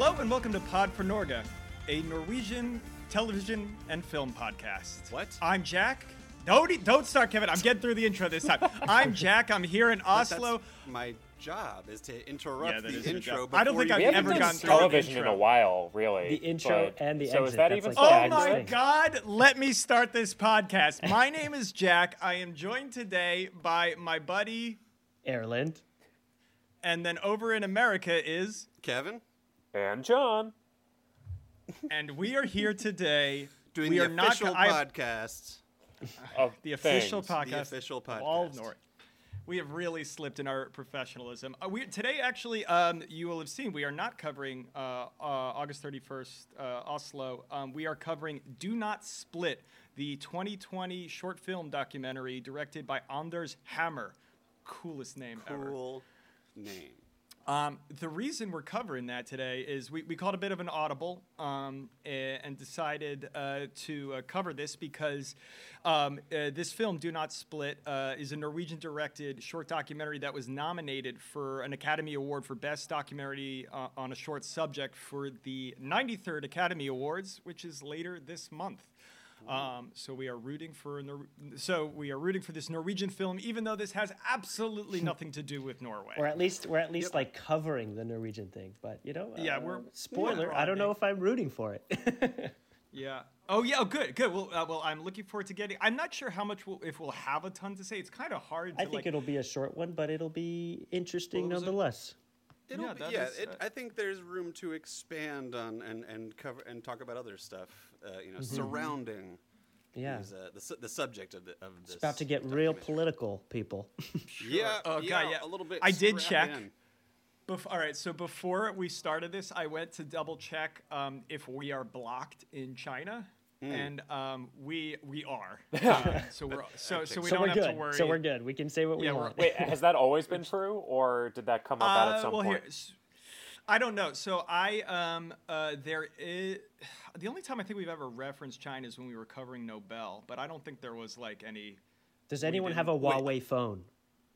Hello and welcome to Pod for Norge, a Norwegian television and film podcast. What? I'm Jack. Don't don't start, Kevin. I'm getting through the intro this time. I'm Jack. I'm here in Oslo. That's my job is to interrupt Yeah, the intro. job. I don't think I've We get haven't ever done gone through television in intro. a while, really. The intro but- and the so exit, is that that's even like Oh my thing. God! Let me start this podcast. My name is Jack. I am joined today by my buddy, Erland. and then over in America is, Kevin And John. and we are here today. doing we the are not official I- Of podcast. Oh, the official things. podcast. The official of all of podcast. Norway. We have really slipped in our professionalism. Uh, we today actually, um, you will have seen, we are not covering uh, uh, August thirty first uh, Oslo. Um, we are covering "Do Not Split," the 2020 short film documentary directed by Anders Hammer. Coolest name ever. Cool name. Um, the reason we're covering that today is we, we called a bit of an audible um, a- and decided uh, to uh, cover this because um, uh, this film, Do Not Split, uh, is a Norwegian directed short documentary that was nominated for an Academy Award for Best Documentary uh, on a Short Subject for the 93rd Academy Awards, which is later this month. Um, so we are rooting for Nor- so we are rooting for this Norwegian film, even though this has absolutely nothing to do with Norway. Or at least we're at least like covering the Norwegian thing. But you know, Yeah, uh, we're- spoiler. I don't know if I'm rooting for it. Yeah. Oh yeah. Oh, good. Good. Well, uh, well, I'm looking forward to getting. I'm not sure how much we'll, if we'll have a ton to say. It's kind of hard. To, I think like, it'll be a short one, but it'll be interesting Well, was it- nonetheless. It'll Yeah, be, yeah. is, it, uh, I think there's room to expand on and and cover and talk about other stuff. Uh, you know, Mm-hmm. surrounding. Yeah, These, uh, the su- the subject of the of this. it's about to get real political, people. Yeah. Oh, God, yeah, yeah. A little bit. I did check. in. Bef- all right. So before we started this, I went to double check um, if we are blocked in China, Hmm. and um, we we are. Uh, so we're so so we so don't have good. to worry. So we're good. We can say what we Yeah, we're- want. Wait, has that always been true, or did that come up Uh, at some well, point? here, s- I don't know. So I um uh there is the only time I think we've ever referenced China is when we were covering Nobel, but I don't think there was like any. Does anyone have a didn't- wait. Huawei phone?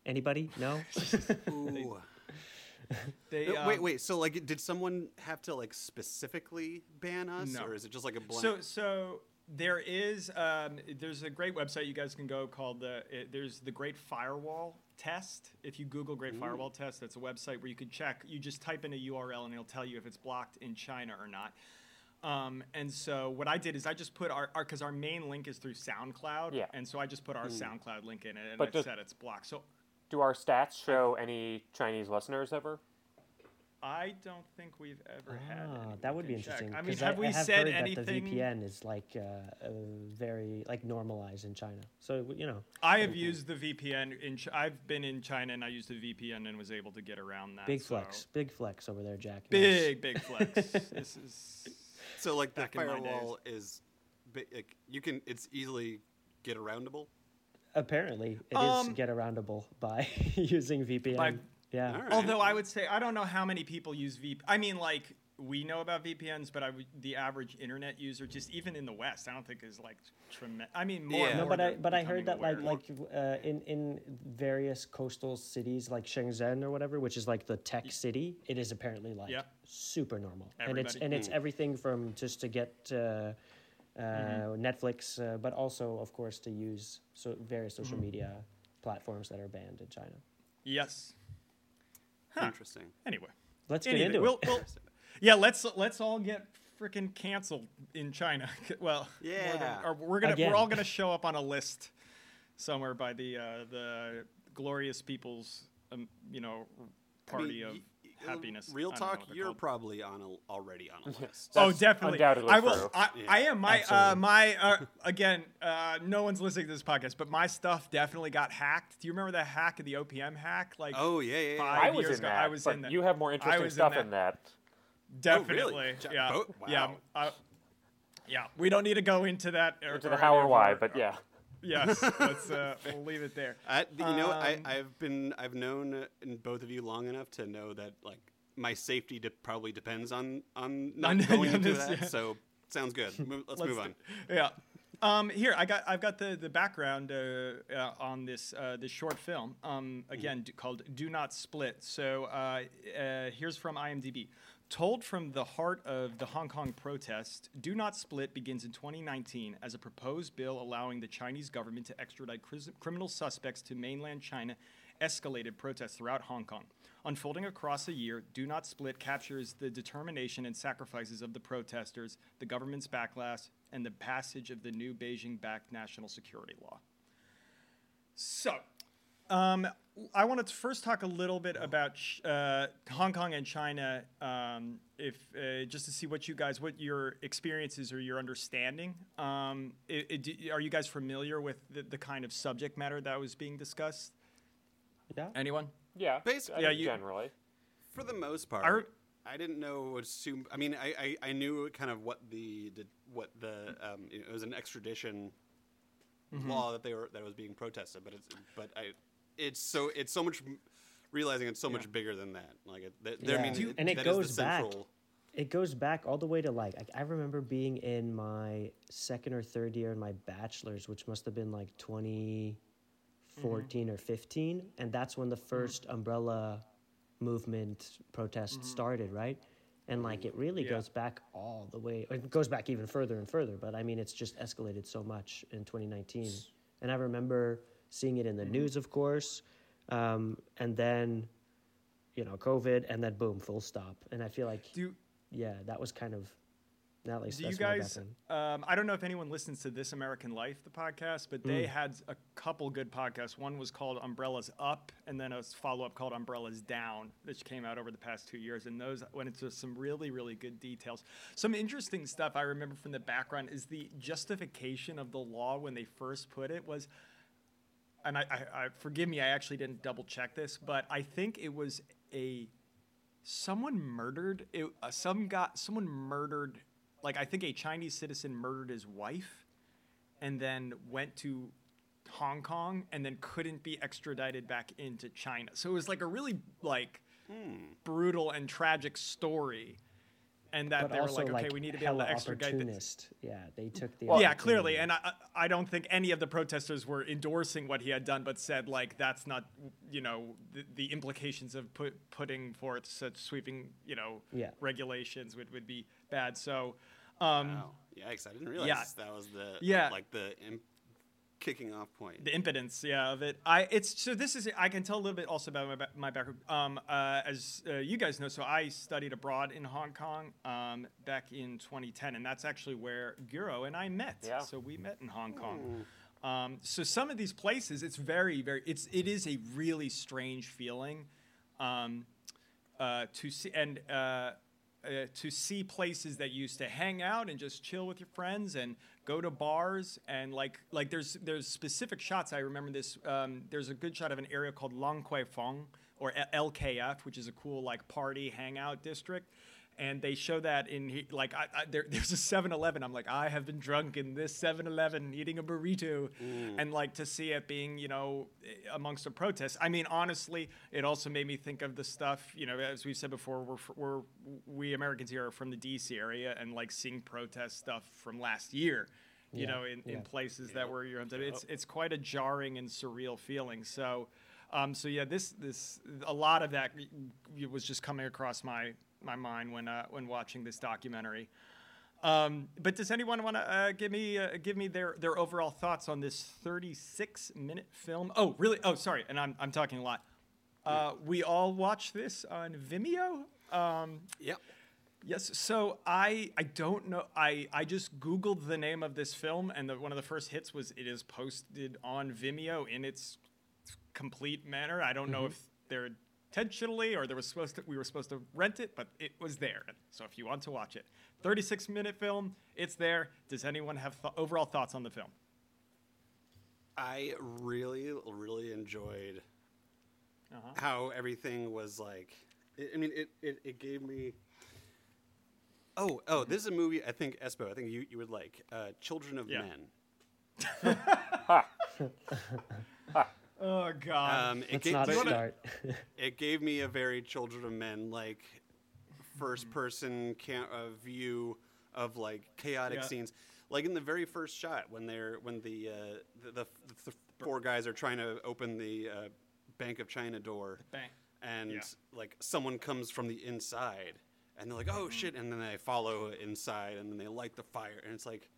Anybody? No. Ooh. They, Uh, wait, um, wait. So, like, did someone have to like specifically ban us, No. or is it just like a blank? So so there is um, there's a great website you guys can go called the it, there's the Great Firewall Test. If you Google Great Firewall Test, that's a website where you can check. You just type in a URL and it'll tell you if it's blocked in China or not. Um, and so what I did is I just put our because our, main link is through SoundCloud, Yeah. and so I just put our SoundCloud link in it and But it does- said it's blocked. So Do our stats show any Chinese listeners ever? I don't think we've ever had. Ah, any. that would be can check. interesting. I mean, have we have said heard anything? That the VPN is like uh, uh, very like normalized in China. So you know, I have used the VPN in. Ch- I've been in China and I used the VPN and was able to get around that. big so- flex, big flex over there, Jack. Nice. Big big flex. this is. So like the Back in firewall is, like, you can it's easily get aroundable. Apparently, it is Um, get aroundable by using VPN. By- yeah. All right. Although I would say I don't know how many people use VP. I mean, like we know about VPNs, but I the average internet user, just even in the West, I don't think is like tremendous. I mean, more. Yeah. and No, but I but I heard that becoming like like uh, in in various coastal cities like Shenzhen or whatever, which is like the tech city, it is apparently like Yeah. super normal, and it's and it's everything from just to get uh, uh, Mm-hmm. Netflix, uh, but also of course to use so various social Mm-hmm. media platforms that are banned in China. yes. Huh. Interesting. Anyway. Let's get Anyway, into we'll, it. we'll, yeah, let's let's all get freaking canceled in China. well, more than- Yeah. or we're gonna Again. we're all gonna show up on a list somewhere by the uh, the glorious people's um, you know party I of mean, y- y- happiness. Real I don't know talk, you're called. probably on a, already on a list. Oh, definitely. undoubtedly I will. I, Yeah. I am. My uh, my uh, again. Uh, no one's listening to this podcast, but my stuff definitely got hacked. Do you remember the hack of the OPM hack? Like, oh yeah, yeah, yeah. Five I was years in ago, that. I was but in that. You have more interesting was in stuff that. in that. Definitely. Ja- Yeah. bo- Yeah. Uh, yeah. We don't need to go into that. Or, Into the how any or why, our- but yeah. Yes. Let's. Uh, we'll leave it there. I, you know, I, Um, I've been, I've known uh, both of you long enough to know that like my safety de- probably depends on on not On- going on into this, that. yeah. So sounds good. Move, let's, move on. Yeah. Um, here I got I've got the the background uh, uh, on this uh, this short film. Um, again d- called "Do Not Split." So uh, uh, here's from IMDb. Told from the heart of the Hong Kong protest, Do Not Split begins in 2019 as a proposed bill allowing the Chinese government to extradite criminal suspects to mainland China escalated protests throughout Hong Kong. Unfolding across a year, Do Not Split captures the determination and sacrifices of the protesters, the government's backlash, and the passage of the new Beijing backed national security law. So, um, I wanted to first talk a little bit about uh, Hong Kong and China, um, if uh, just to see what you guys, what your experiences or your understanding. Um, i- i- do- are you guys familiar with the, the kind of subject matter that was being discussed? Yeah. Anyone? Yeah, Basically- Yeah, you- generally. For the most part, I I didn't know assume. I mean, I, I, I knew kind of what the, the what the um, it was an extradition Mm-hmm. law that they were that was being protested, but it's but I it's so it's so much realizing it's so much bigger than that. Like it, that, there- I Yeah. mean, Do- and it that is the goes back. central- It goes back all the way to like I, I remember being in my second or third year in my bachelor's, which must have been like 2014 mm-hmm. or 15, and that's when the mm-hmm. 1st umbrella movement protest mm-hmm. started, right? And like it really Yeah. goes back all the way. It goes back even further and further, but I mean it's just escalated so much in 2019. And I remember seeing it in the news, of course, um, and then you know COVID, and then boom, full stop. And I feel like Do yeah, that was kind of. At least do you guys? Um, I don't know if anyone listens to This American Life, the podcast, but they had a couple good podcasts. One was called Umbrellas Up, and then a follow up called Umbrellas Down, which came out over the past two years. And those went into some really, really good details. Some interesting stuff I remember from the background is the justification of the law when they first put it was and I, I, I forgive me, I actually didn't double check this, but I think it was a someone murdered it, uh, some got someone murdered like I think a Chinese citizen murdered his wife, and then went to Hong Kong and then couldn't be extradited back into China. So it was like a really like brutal and tragic story, and that But they were also like, okay, like we need to be able to hella extradite this. opportunist. Yeah, they took the. yeah, clearly, and I, I I don't think any of the protesters were endorsing what he had done, but said like that's not, you know, the, the implications of put, putting forth such sweeping, you know, Yeah. regulations would, would be bad. So, um, Wow. Yikes! I didn't realize Yeah. that was the Yeah. like the im- kicking off point. the impotence, yeah, of it. I it's so this is I can tell a little bit also about my, my background. Um, uh, as uh, you guys know, so I studied abroad in Hong Kong um, back in 2010, and that's actually where Guro and I met. Yeah. So we met in Hong Kong. Um, so some of these places, it's very, very, it's it is a really strange feeling um, uh, to see and. Uh, uh, to see places that used to hang out and just chill with your friends and go to bars and like like there's there's specific shots. I remember this um, there's a good shot of an area called Lan Kwai Fong or LKF which is a cool like party hangout district and they show that in like I, I, there, there's a 7-Eleven I'm like I have been drunk in this 7-Eleven eating a burrito. And like to see it being you know amongst the protests I mean honestly it also made me think of the stuff you know as we've said before we're, we're we Americans here are from the DC area and like seeing protest stuff from last year you Yeah, know in, in yeah. places that were your it's it's quite a jarring and surreal feeling. So um, so yeah this this a lot of that was just coming across my my mind when uh, when watching this documentary um, but does anyone want to uh, give me uh, give me their their overall thoughts on this 36 minute film? Oh, really? Oh, sorry, and I'm I'm talking a lot. Uh, we all watch this on Vimeo. Um, Yep. yes. So I I don't know. I I just googled the name of this film, and the, one of the first hits was it is posted on Vimeo in its complete manner. I don't know if they're intentionally or there was supposed to we were supposed to rent it, but it was there. So if you want to watch it, 36 minute film, it's there. Does anyone have th- overall thoughts on the film? I really, really enjoyed Uh-huh. how everything was like. I I mean, it, it, it gave me. Oh, oh! This is a movie. I think Espo. I think you, you would like. Uh, Children of Yeah. Men. Oh God. Um, it Let's not do you wanna- start. It gave me a very Children of Men like first Mm-hmm. person cam- uh, view of like chaotic Yeah. scenes. like in the very first shot when they're when the uh, the, the, the four guys are trying to open the uh, Bank of China door, and Yeah. like someone comes from the inside, and they're like, "Oh shit!" and then they follow inside, and then they light the fire, and it's like,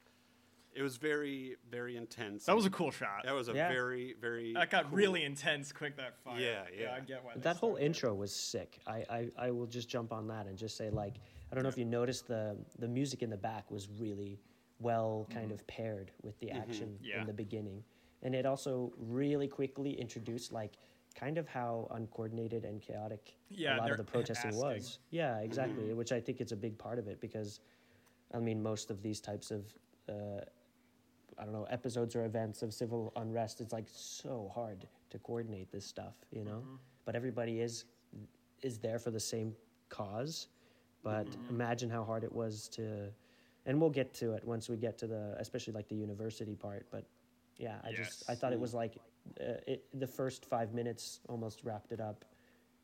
it was very very intense. That was a cool shot. That was a Yeah. very very. That got cool- really intense quick. That fire. Yeah, yeah. I get why. they that whole started. intro was sick. I, I, I will just jump on that and just say like I don't know if you noticed the the music in the back was really well kind of paired with the action Mm-hmm. Yeah. in the beginning, and it also really quickly introduced like kind of how uncoordinated and chaotic Yeah, a lot they're of the protesting asking. was. Yeah, exactly. Mm-hmm. Which I think is a big part of it because, I mean, most of these types of uh, I don't know, episodes or events of civil unrest, it's like so hard to coordinate this stuff, you know? Mm-hmm. But everybody is is there for the same cause. But Mm-hmm. imagine how hard it was to and we'll get to it once we get to the especially like the university part, but yeah, I just I thought it was like uh, it, the first 5 minutes almost wrapped it up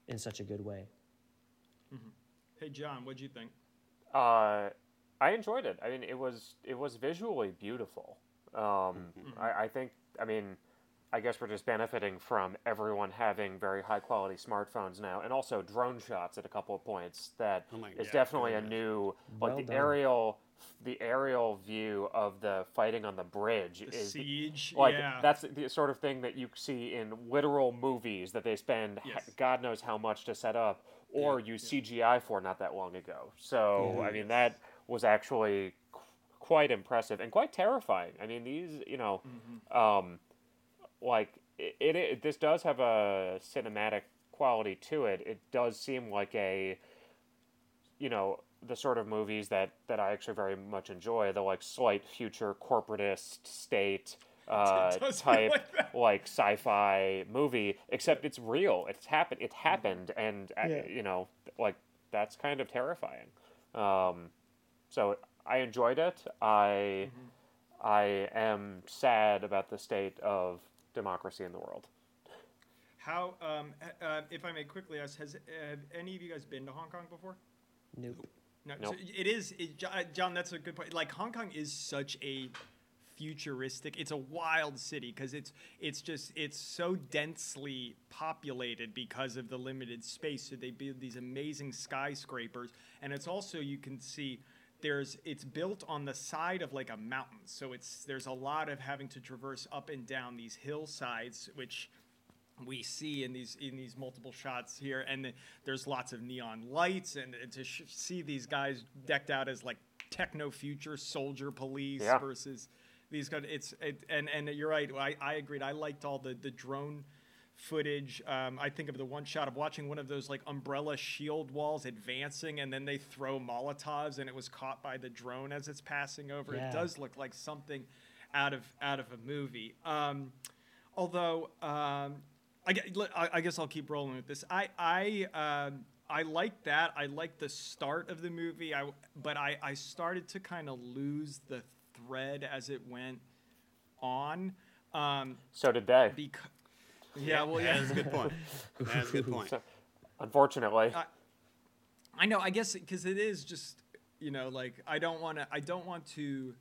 in such a good way. Hey John, what'd you think? Uh, I enjoyed it. I mean, it was it was visually beautiful. Um, I, I think. I mean, I guess we're just benefiting from everyone having very high quality smartphones now, and also drone shots at a couple of points. That is Oh my- yeah, definitely a new Well like the done. aerial the aerial view of the fighting on the bridge The is siege. like yeah. that's the sort of thing that you see in literal movies that they spend Yes. God knows how much to set up, or use CGI for not that long ago. So I mean that was actually qu- quite impressive and quite terrifying. I mean these, you know, um, like it, it, it. This does have a cinematic quality to it. It does seem like a, you know, the sort of movies that that I actually very much enjoy. The like slight future corporatist state uh, type like like sci-fi movie, except it's real. It's happened. It happened, and uh, Yeah. you know, like that's kind of terrifying. Um, so I enjoyed it. I I am sad about the state of democracy in the world. How, um, uh, if I may quickly ask, has have any of you guys been to Hong Kong before? Nope. No, Nope. so it is. It, uh, John, that's a good point. Like Hong Kong is such a futuristic. It's a wild city because it's it's just it's so densely populated because of the limited space. So they build these amazing skyscrapers, and it's also you can see there's it's built on the side of like a mountain. So it's there's a lot of having to traverse up and down these hillsides, which we see in these in these multiple shots here, and the, there's lots of neon lights, and, and to sh- see these guys decked out as like techno future soldier police Yeah. versus these guys. It's it, and and you're right. I, I agreed. I liked all the the drone footage. Um, I think of the one shot of watching one of those like umbrella shield walls advancing, and then they throw Molotovs, and it was caught by the drone as it's passing over. Yeah. It does look like something out of out of a movie. Um, although um, I, I I guess I'll keep rolling with this. I I um, I like that. I like the start of the movie. I but I I started to kind of lose the thread as it went on. Um, So did they. because yeah, well, yeah. That's a good point. That's a good point. Unfortunately, I- I know. I guess because it is just you know like I don't want to. I don't want to.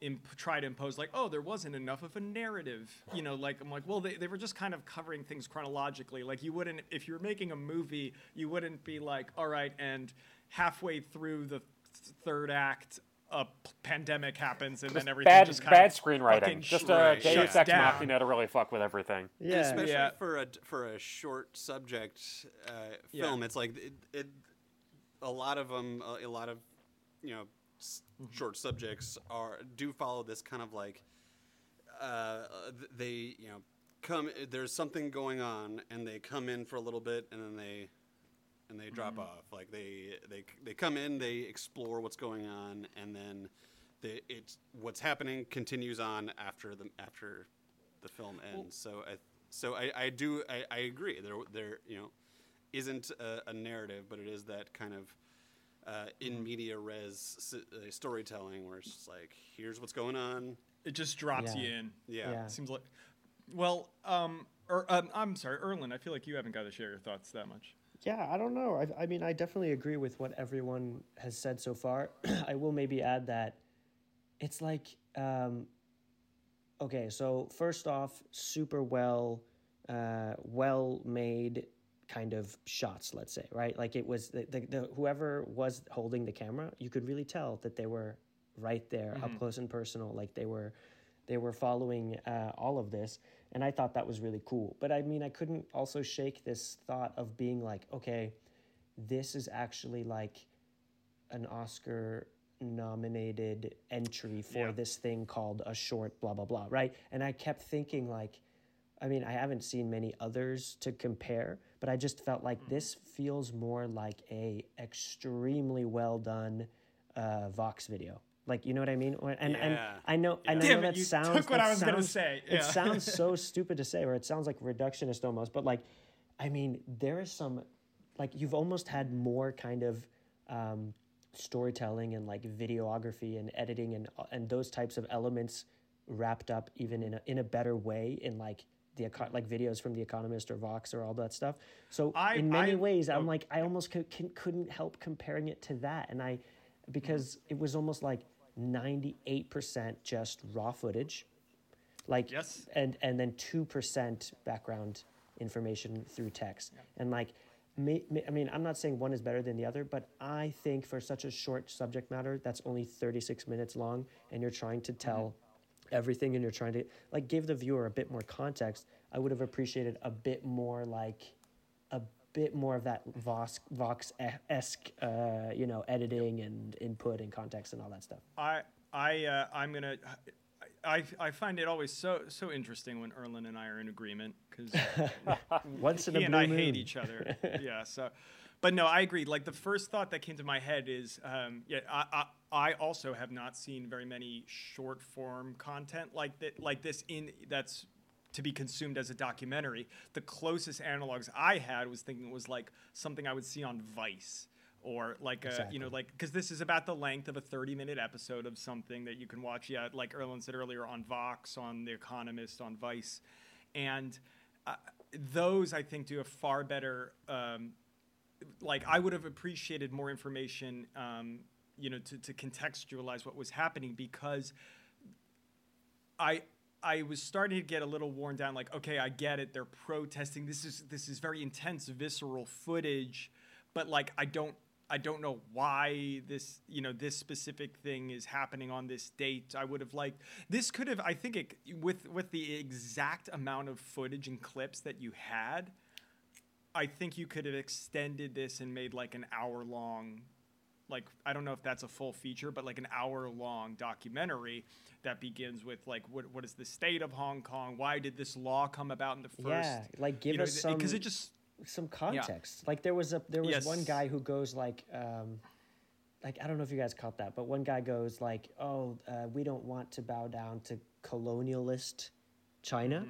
Imp- try to impose like oh there wasn't enough of a narrative you know like i'm like well they, they were just kind of covering things chronologically like you wouldn't if you're making a movie you wouldn't be like all right and halfway through the th- third act a p- pandemic happens and then everything bad just kind bad of screenwriting. fucking Just sh- a Right, Deus shuts Ex down. Machina to really fuck with everything. Yeah. especially Yeah. for a for a short subject uh, Yeah. film. It's like it, it a lot of them, a lot of you know, Mm-hmm. short subjects are do follow this kind of like uh, they you know come. There's something going on, and they come in for a little bit, and then they and they drop Mm-hmm. off. Like they they they come in, they explore what's going on, and then they, it's what's happening continues on after the after the film ends. so I so I, I do I, I agree. There there you know isn't a, a narrative, but it is that kind of uh, in media res s- uh, storytelling where it's just like here's what's going on. it just drops Yeah. you in Yeah. Yeah. Seems like, well, um, er, um, I'm sorry, Erlen. I feel like you haven't got to share your thoughts that much. Yeah, I don't know. I, I mean, I definitely agree with what everyone has said so far. I will maybe add that it's like um, okay so first off super well uh, well made kind of shots let's say right like it was the, the, the whoever was holding the camera you could really tell that they were right there up close and personal like they were they were following uh, all of this and i thought that was really cool. But i mean i couldn't also shake this thought of being like okay this is actually like an oscar nominated entry for Yeah. this thing called a short blah blah blah right? And i kept thinking like i mean i haven't seen many others to compare but i just felt like this feels more like a extremely well done uh, vox video like you know what i mean? Or- and and i know i know Damn it, that you sounds took what that I was gonna sounds- say, it sounds so stupid to say or it sounds like reductionist almost but like i mean there is some like you've almost had more kind of um, storytelling and like videography and editing and and those types of elements wrapped up even in a in a better way in like the like videos from the Economist or Vox or all that stuff. So I- in many I- ways, I'm oh. like I almost could, can, couldn't help comparing it to that, and I because it was almost like 98 percent just raw footage, like Yes. and and then two percent background information through text, and like. May, may, I mean, I'm not saying one is better than the other, but I think for such a short subject matter that's only 36 minutes long, and you're trying to mm-hmm. tell everything, and you're trying to like give the viewer a bit more context, I would have appreciated a bit more like bit more of that Vox Vox esque, uh, you know, editing and input and context and all that stuff. I I uh, I'm gonna. I, I find it always so so interesting when Erlen and I are in agreement because Once in he a and blue I moon. hate each other. yeah. So, but no, I agree. Like the first thought that came to my head is, um, yeah, I, I I also have not seen very many short form content like that like this in that's to be consumed as a documentary. The closest analogs I had was thinking it was like something I would see on Vice. Or like a, you know, like because this is about the length of a thirty-minute episode of something that you can watch. Yeah, like Erlen said earlier, on Vox, on The Economist, on Vice, and uh, those I think do a far better. Um, like I would have appreciated more information, um, you know, to, to contextualize what was happening because I I was starting to get a little worn down. Like, okay, I get it. They're protesting. This is this is very intense, visceral footage, but like I don't I don't know why this you know this specific thing is happening on this date. I would have liked this could have I think it with with the exact amount of footage and clips that you had. I think you could have extended this and made like an hour long like I don't know if that's a full feature, but like an hour long documentary that begins with like what what is the state of Hong Kong? Why did this law come about in the first? Yeah, like give you know, us some because it just some context. Like there was a there was one guy who goes like um like I don't know if you guys caught that, but one guy goes like, "Oh, uh, we don't want to bow down to colonialist China."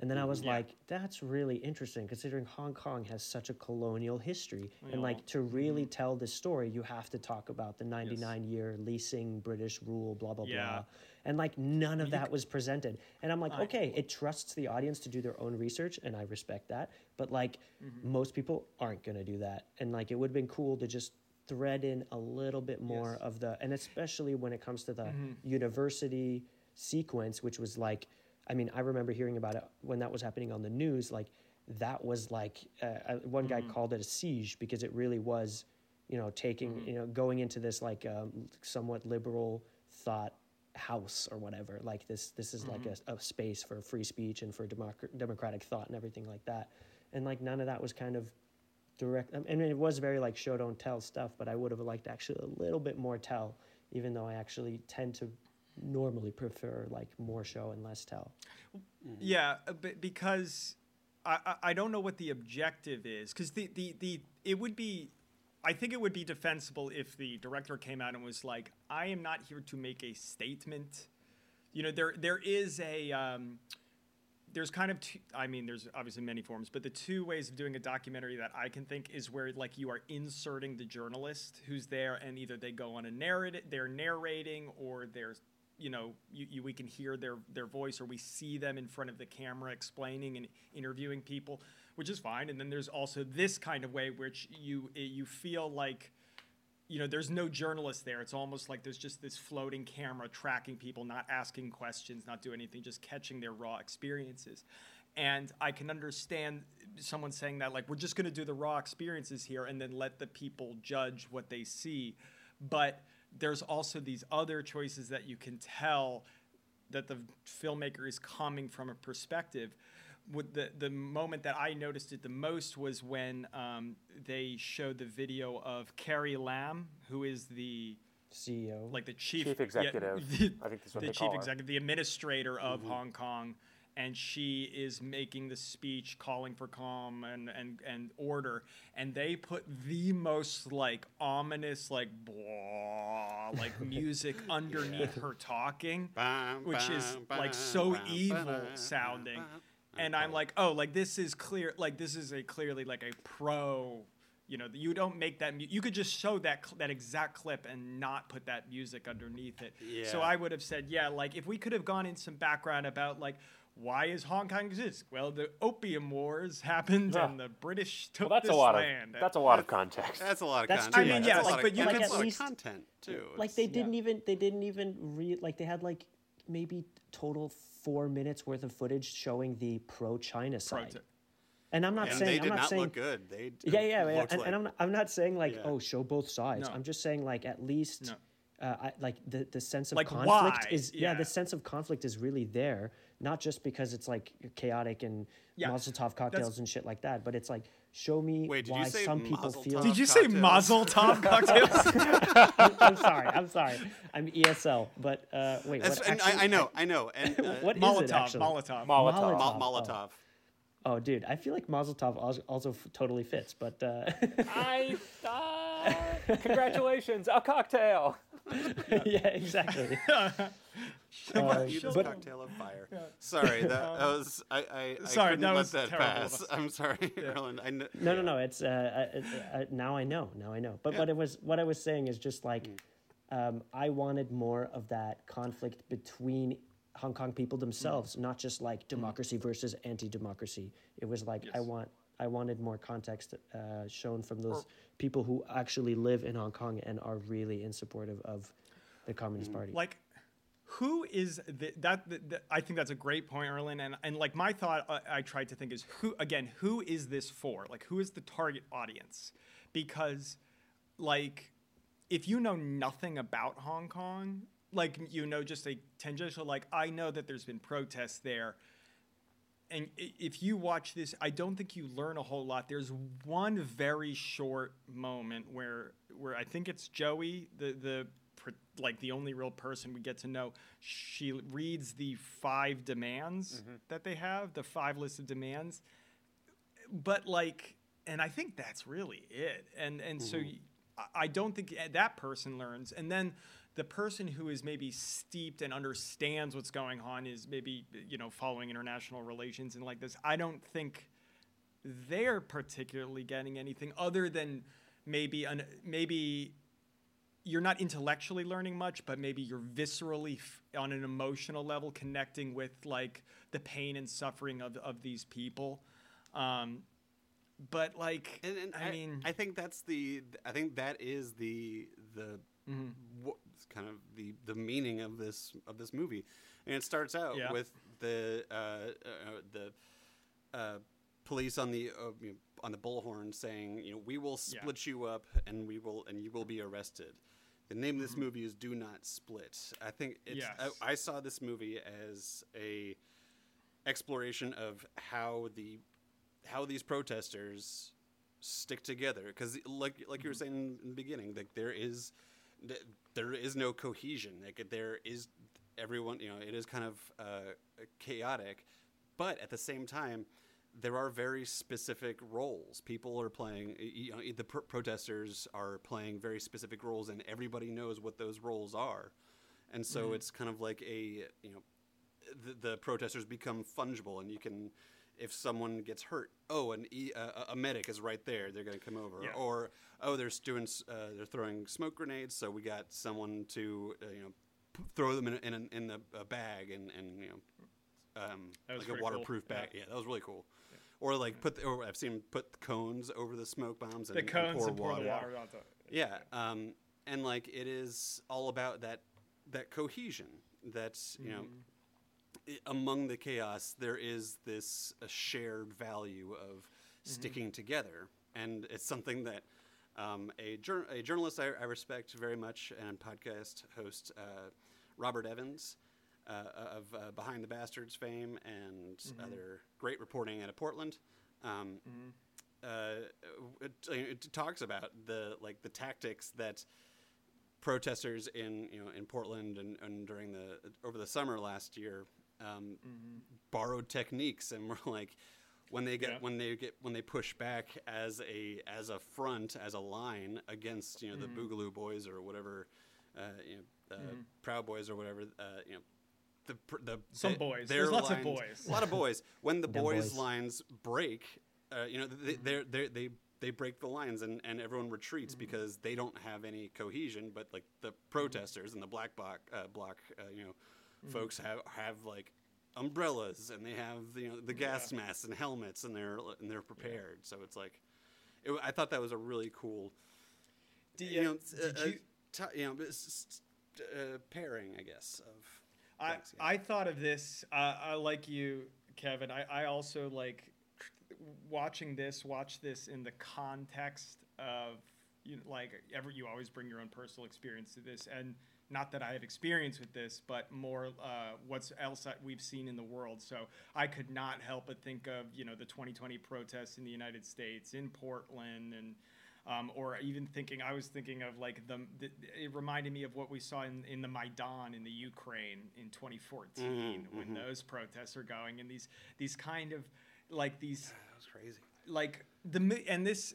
And then I was Mm-hmm. Yeah. like, "That's really interesting, considering Hong Kong has such a colonial history, and like to really tell this story, you have to talk about the ninety-nine year leasing British rule, blah blah Yeah. blah." And like none of that was presented, and I'm like, I- "Okay, it trusts the audience to do their own research, and I respect that." But like, Mm-hmm. most people aren't gonna do that, and like, it would have been cool to just thread in a little bit more Yes. of the, and especially when it comes to the Mhm. university sequence, which was like, I mean, I remember hearing about it when that was happening on the news. Like, that was like uh, uh, one guy Mm-hmm. called it a siege because it really was, you know, taking, Mm-hmm. you know, going into this like um, somewhat liberal thought house or whatever. Like this, this is like Mm-hmm. a, a space for free speech and for democ- democratic thought and everything like that. And like none of that was kind of direct. I mean, it was very like show don't tell stuff, but I would have liked actually a little bit more tell, even though I actually tend to normally prefer like more show and less tell. Yeah, uh, but because I, I don't know what the objective is because the, the the it would be I think it would be defensible if the director came out and was like I am not here to make a statement. You know there there is a um, there's kind of two, I mean there's obviously many forms, but the two ways of doing a documentary that I can think is where like you are inserting the journalist who's there and either they go on a narrative they're narrating or there's you know you, you we can hear their their voice or we see them in front of the camera explaining and interviewing people which is fine and then there's also this kind of way which you you feel like you know, there's no journalist there. It's almost like there's just this floating camera tracking people, not asking questions, not doing anything, just catching their raw experiences. And I can understand someone saying that, like, we're just going to do the raw experiences here and then let the people judge what they see. But there's also these other choices that you can tell that the filmmaker is coming from a perspective with the the moment that I noticed it the most was when um, they showed the video of Carrie Lam, who is the CEO. like the chief Chief executive. the, I think that's what the they chief call her. executive, the administrator of Hong Kong, and she is making the speech calling for calm and and and order, and they put the most like ominous like blah like music underneath her talking Bam, which is bam, like so evil sounding. and i'm like oh like this is clear like this is a clearly like a pro you know you don't make that mu- you could just show that cl- that exact clip and not put that music underneath it. Yeah. so i would have said yeah like if we could have gone in some background about like why is Hong Kong exist? Well, the Opium Wars happened, Yeah. and the British took Well, that's this a lot land. of that's a lot of context. That's a lot of context. That's content. too I mean, That's yeah, like, but you that's can- at least- content too. like they didn't even they didn't even re like they had like maybe total four minutes worth of footage showing the pro China side. Prote- And I'm not and saying they I'm not, not saying look good. They yeah yeah, yeah. And, like- and I'm not, I'm not saying like Yeah. oh show both sides. No. I'm just saying like at least No. uh, I, like the the sense of Like, conflict why? is yeah. Yeah. the sense of conflict is really there not just because it's like chaotic and Yeah, Mazel Tov cocktails and shit like that but it's like show me Wait, did you why say some people Mazel feel Tov? Did you say Cocktails. Mazel Tov cocktails? I'm sorry I'm sorry I'm ESL but uh, wait That's, what actually, I, I know, I know. And uh, what is Molotov. it actually Molotov. Molotov. Molotov. Mo- Molotov. Oh, dude, I feel like Mazel Tov also f- totally fits, but uh, I uh, congratulations, a cocktail. yeah, exactly. Uh, but- cocktail of fire. Sorry, that, that was I. I, I Sorry, couldn't that let was that terrible pass. I'm sorry, Erlen. I kn- No, no, no. It's uh, uh, uh, now I know. Now I know. But what it was, what I was saying is just like, um, I wanted more of that conflict between Hong Kong people themselves, not just like democracy versus anti-democracy. It was like I want, I wanted more context uh, shown from those people who actually live in Hong Kong and are really in support of, of the Communist Party. like who is the, that the, the- i think that's a great point erlen and, and like my thought uh, i tried to think is who again who is this for like who is the target audience because like if you know nothing about hong kong like you know just a tangential like i know that there's been protests there and if you watch this, I don't think you learn a whole lot. There's one very short moment where where I think it's Joey, the the like the only real person we get to know. She reads the five demands mm-hmm. that they have, the five list of demands, but like, and I think that's really it. And and so mm-hmm. I don't think that person learns. And then the person who is maybe steeped and understands what's going on is maybe you know following international relations and like this. I don't think they're particularly getting anything other than maybe an maybe you're not intellectually learning much, but maybe you're viscerally f- on an emotional level connecting with like the pain and suffering of of these people. Um, but like, And, and I, mean, I think that's the. I think that is the the Mm-hmm. Kind of the the meaning of this of this movie, and it starts out Yeah. with the uh, uh, the uh, police on the uh, you know, on the bullhorn saying, you know, we will Yeah. split you up and we will and you will be arrested. The name of this movie is Do Not Split. I think it's. Mm-hmm. Yes. I, I saw this movie as a exploration of how the how these protesters stick together because like like you were saying in the beginning like there is th- there is no cohesion. Like there is everyone you know it is kind of uh, chaotic but at the same time there are very specific roles. People are playing you know the pr- protesters are playing very specific roles and everybody knows what those roles are. And so it's kind of like a you know the, the protesters become fungible and you can if someone gets hurt oh an e, a, a medic is right there they're going to come over Yeah. or oh they're doing uh, they're throwing smoke grenades so we got someone to uh, you know p- throw them in a, in a, in a, a bag and and you know um, like a pretty cool. waterproof Yeah. bag yeah that was really cool or like put, the, or I've seen put cones over the smoke bombs and, the cones and pour and pour water. the water on top. Yeah, um, and like it is all about that that cohesion. That's you know, i- among the chaos there is this a shared value of sticking together, and it's something that um, a, jour- a journalist I, I respect very much and podcast host uh, Robert Evans. Uh, of uh, Behind the Bastards fame and other great reporting out of Portland, um, uh, it, it talks about the like the tactics that protesters in you know in Portland and, and during the over the summer last year um, borrowed techniques and we're like when they get Yeah. when they get when they push back as a as a front as a line against you know the Boogaloo Boys or whatever uh, you know uh, Proud Boys or whatever uh, you know the the Some the- boys. their There's lots of boys. a lot of boys when the boys, boys. lines break uh, you know they they're, they're, they they break the lines and, and everyone retreats because they don't have any cohesion but like the protesters and the black bloc uh, block uh, you know folks have have like umbrellas and they have you know the gas masks and helmets and they're and they're prepared so it's like it, I thought that was a really cool Do you know, did uh, uh, you- ti- you know uh, pairing I guess of I, things, yeah. I thought of this. Uh, I like you, Kevin. I, I also like watching this. Watch this in the context of you know, like ever. You always bring your own personal experience to this, and not that I have experience with this, but more uh, what's else that we've seen in the world. So I could not help but think of you know the 2020 protests in the United States, in Portland, and um, or even thinking I was thinking of like the, the it reminded me of what we saw in, in the Maidan in the Ukraine in 2014 when those protests are going and these these kind of like these that was crazy like the and this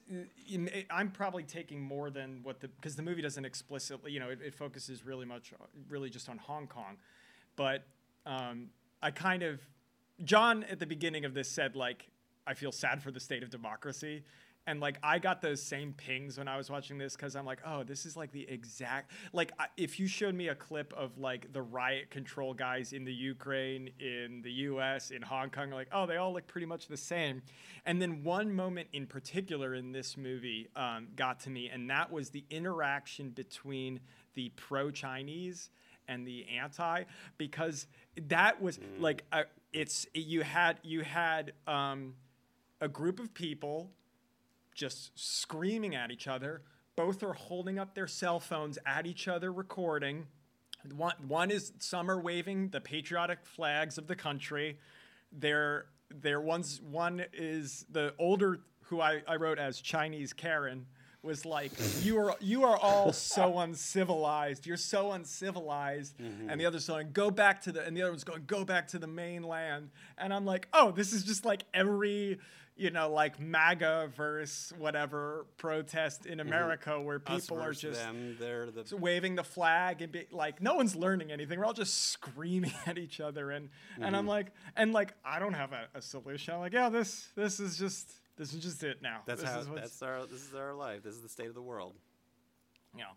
I'm probably taking more than what the because the movie doesn't explicitly you know it, it focuses really much really just on Hong Kong, but um, I kind of John at the beginning of this said like I feel sad for the state of democracy. And like I got those same pings when I was watching this because I'm like, oh, this is like the exact like I, if you showed me a clip of like the riot control guys in the Ukraine, in the U.S., in Hong Kong, like oh, they all look pretty much the same. And then one moment in particular in this movie um, got to me, and that was the interaction between the pro-Chinese and the anti, because that was like uh, it's you had you had um, a group of people just screaming at each other. Both are holding up their cell phones at each other, recording. One, one is some are waving the patriotic flags of the country. They're, they're one's, one is the older, who I, I wrote as Chinese Karen, was like, "You are you are all so uncivilized. You're so uncivilized." Mm-hmm. And the other's going, "Go back to the," and the other one's going, "Go back to the mainland." And I'm like, "Oh, this is just like every." You know, like MAGA verse whatever protest in mm-hmm. America where people are just them they're the waving the flag and be like no one's learning anything we're all just screaming at each other and and i'm mm-hmm. like and like i don't have a, a solution i'm like yeah this this is just this is just it now That's this how. is That's our. This is our life. This is the state of the world. you know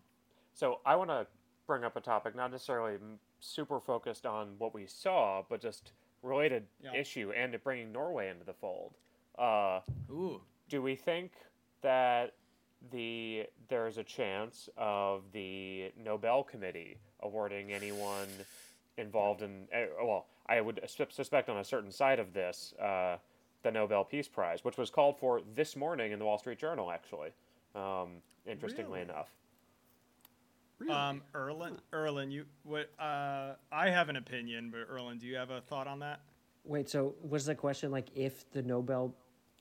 So I want to bring up a topic not necessarily super focused on what we saw, but just related Yeah. issue and bringing Norway into the fold. Uh, ooh do we think that the there's a chance of the Nobel Committee awarding anyone involved in eh, well, I would suspect on a certain side of this uh, the Nobel Peace Prize, which was called for this morning in the Wall Street Journal, actually. Um, interestingly Really? enough. Really? um erlen erlen you what uh i have an opinion but erlen do you have a thought on that Wait, so was the question like if the Nobel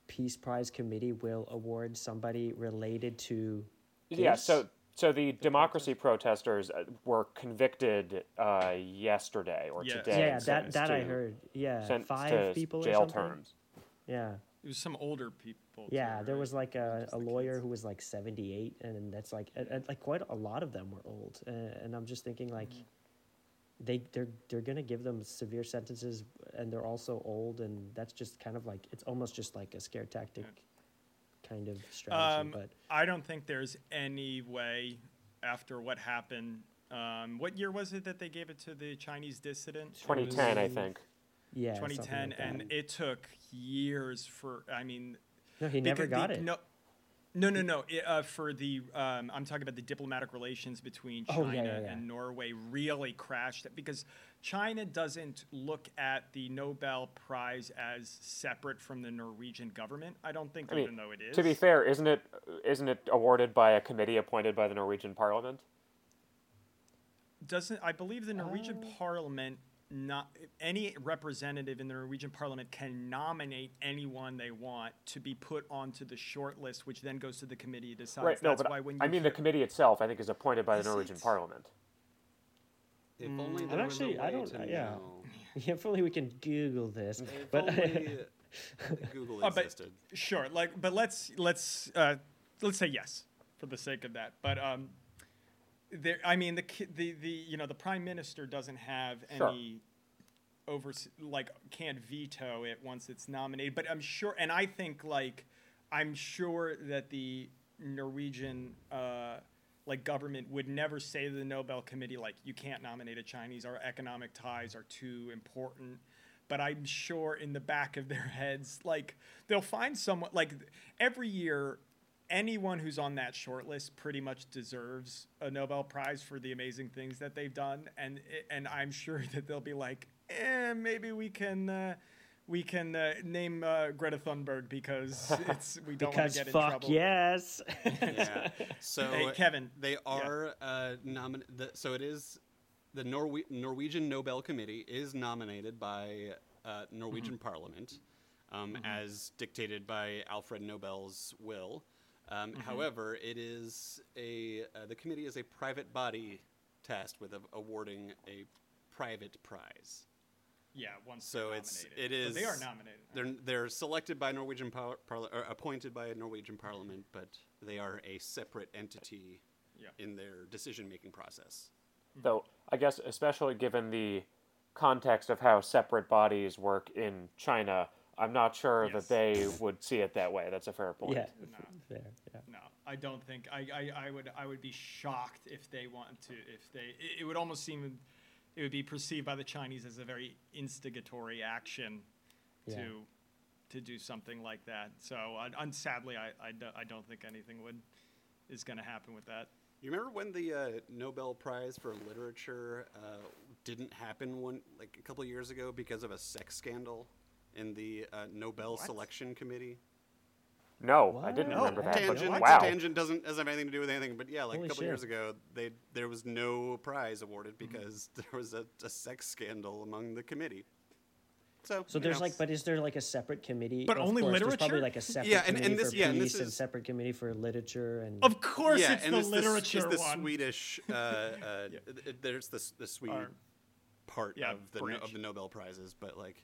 Peace Prize Committee will award somebody related to? Yeah, so so the democracy protesters uh, were convicted uh, yesterday or Yes. today. yeah, and that sentenced that I heard. Yeah, sentenced five to people jail or something. terms. Yeah, it was some older people yeah. too, There right? was like a, a lawyer kids. who was like seventy eight, and that's like and- and, like quite a lot of them were old, uh, and I'm just thinking like. Mm-hmm. They they're they're gonna give them severe sentences, and they're also old, and that's just kind of like it's almost just like a scare tactic, kind of strategy. Um, but I don't think there's any way after what happened. Um, what year was it that they gave it to the Chinese dissident? It was- 2010, I think. Yeah, 2010, like and it took years for. I mean, No, he never because got the- it. No, no, no, no. It, uh, for the, um, I'm talking about the diplomatic relations between Oh, China yeah, yeah, yeah. and Norway really crashed because China doesn't look at the Nobel Prize as separate from the Norwegian government. I don't think, I mean, even though it is. To be fair, isn't it isn't it awarded by a committee appointed by the Norwegian Parliament? doesn't I believe the Norwegian Uh. Parliament not any representative in the Norwegian Parliament can nominate anyone they want to be put onto the short list, which then goes to the committee to decide. right. No, That's but why when you I mean the committee itself, I think, is appointed by the Norwegian it? Parliament. If only I'm there was actually- a I way don't- to uh, yeah. know. if only we can Google this. If But only Google Oh, but- existed. Sure, like, but let's let's uh, let's say yes for the sake of that. But um, there, I mean, the the the you know the prime minister doesn't have Sure. any over like can't veto it once it's nominated. But I'm sure, and I think like I'm sure that the Norwegian. Uh, like government would never say to the Nobel Committee like you can't nominate a Chinese. Our economic ties are too important. But I'm sure in the back of their heads, like they'll find someone like every year, anyone who's on that short list pretty much deserves a Nobel Prize for the amazing things that they've done. And and I'm sure that they'll be like, eh, maybe we can. Uh, we can uh, name uh, Greta Thunberg because it's we don't want to get in fuck trouble. yes. yeah. So Hey, Kevin. they are uh, nomin- the, So it is the Norwe- Norwegian Nobel Committee is nominated by uh, Norwegian Mm-hmm. Parliament, um, as dictated by Alfred Nobel's will. Um, Mm-hmm. However, it is a uh, the committee is a private body tasked with a- awarding a private prize. Yeah, once So they're it's nominated. it is But they are nominated. They're they're selected by Norwegian par- parli- or appointed by a Norwegian Parliament, but they are a separate entity Yeah. in their decision making process. Though I guess, especially given the context of how separate bodies work in China, I'm not sure Yes. that they would see it that way. That's a fair point. yeah, No. fair. Yeah. No, I don't think I, I, I would I would be shocked if they want to if they it, it would almost seem it would be perceived by the Chinese as a very instigatory action Yeah. to to do something like that. So I, and sadly I, I, do, I don't think anything would is going to happen with that. You remember when the uh, Nobel Prize for Literature uh, didn't happen one like a couple of years ago because of a sex scandal in the uh, Nobel What? Selection Committee? No, I didn't What? remember No, that. but Tangent, wow. tangent doesn't doesn't have anything to do with anything, but yeah, like Holy a couple shit. years ago, they there was no prize awarded because there was a, a sex scandal among the committee. So, So there's know. like, but is there like a separate committee? But Of only course, There's probably like a separate Yeah, and- committee and this- for yeah, and peace this and separate committee for literature and. Of course, yeah, it's and the it's literature the, it's the. Swedish. Uh, uh, th- There's the the Swede Or- part yeah, of the no, of the Nobel prizes, but like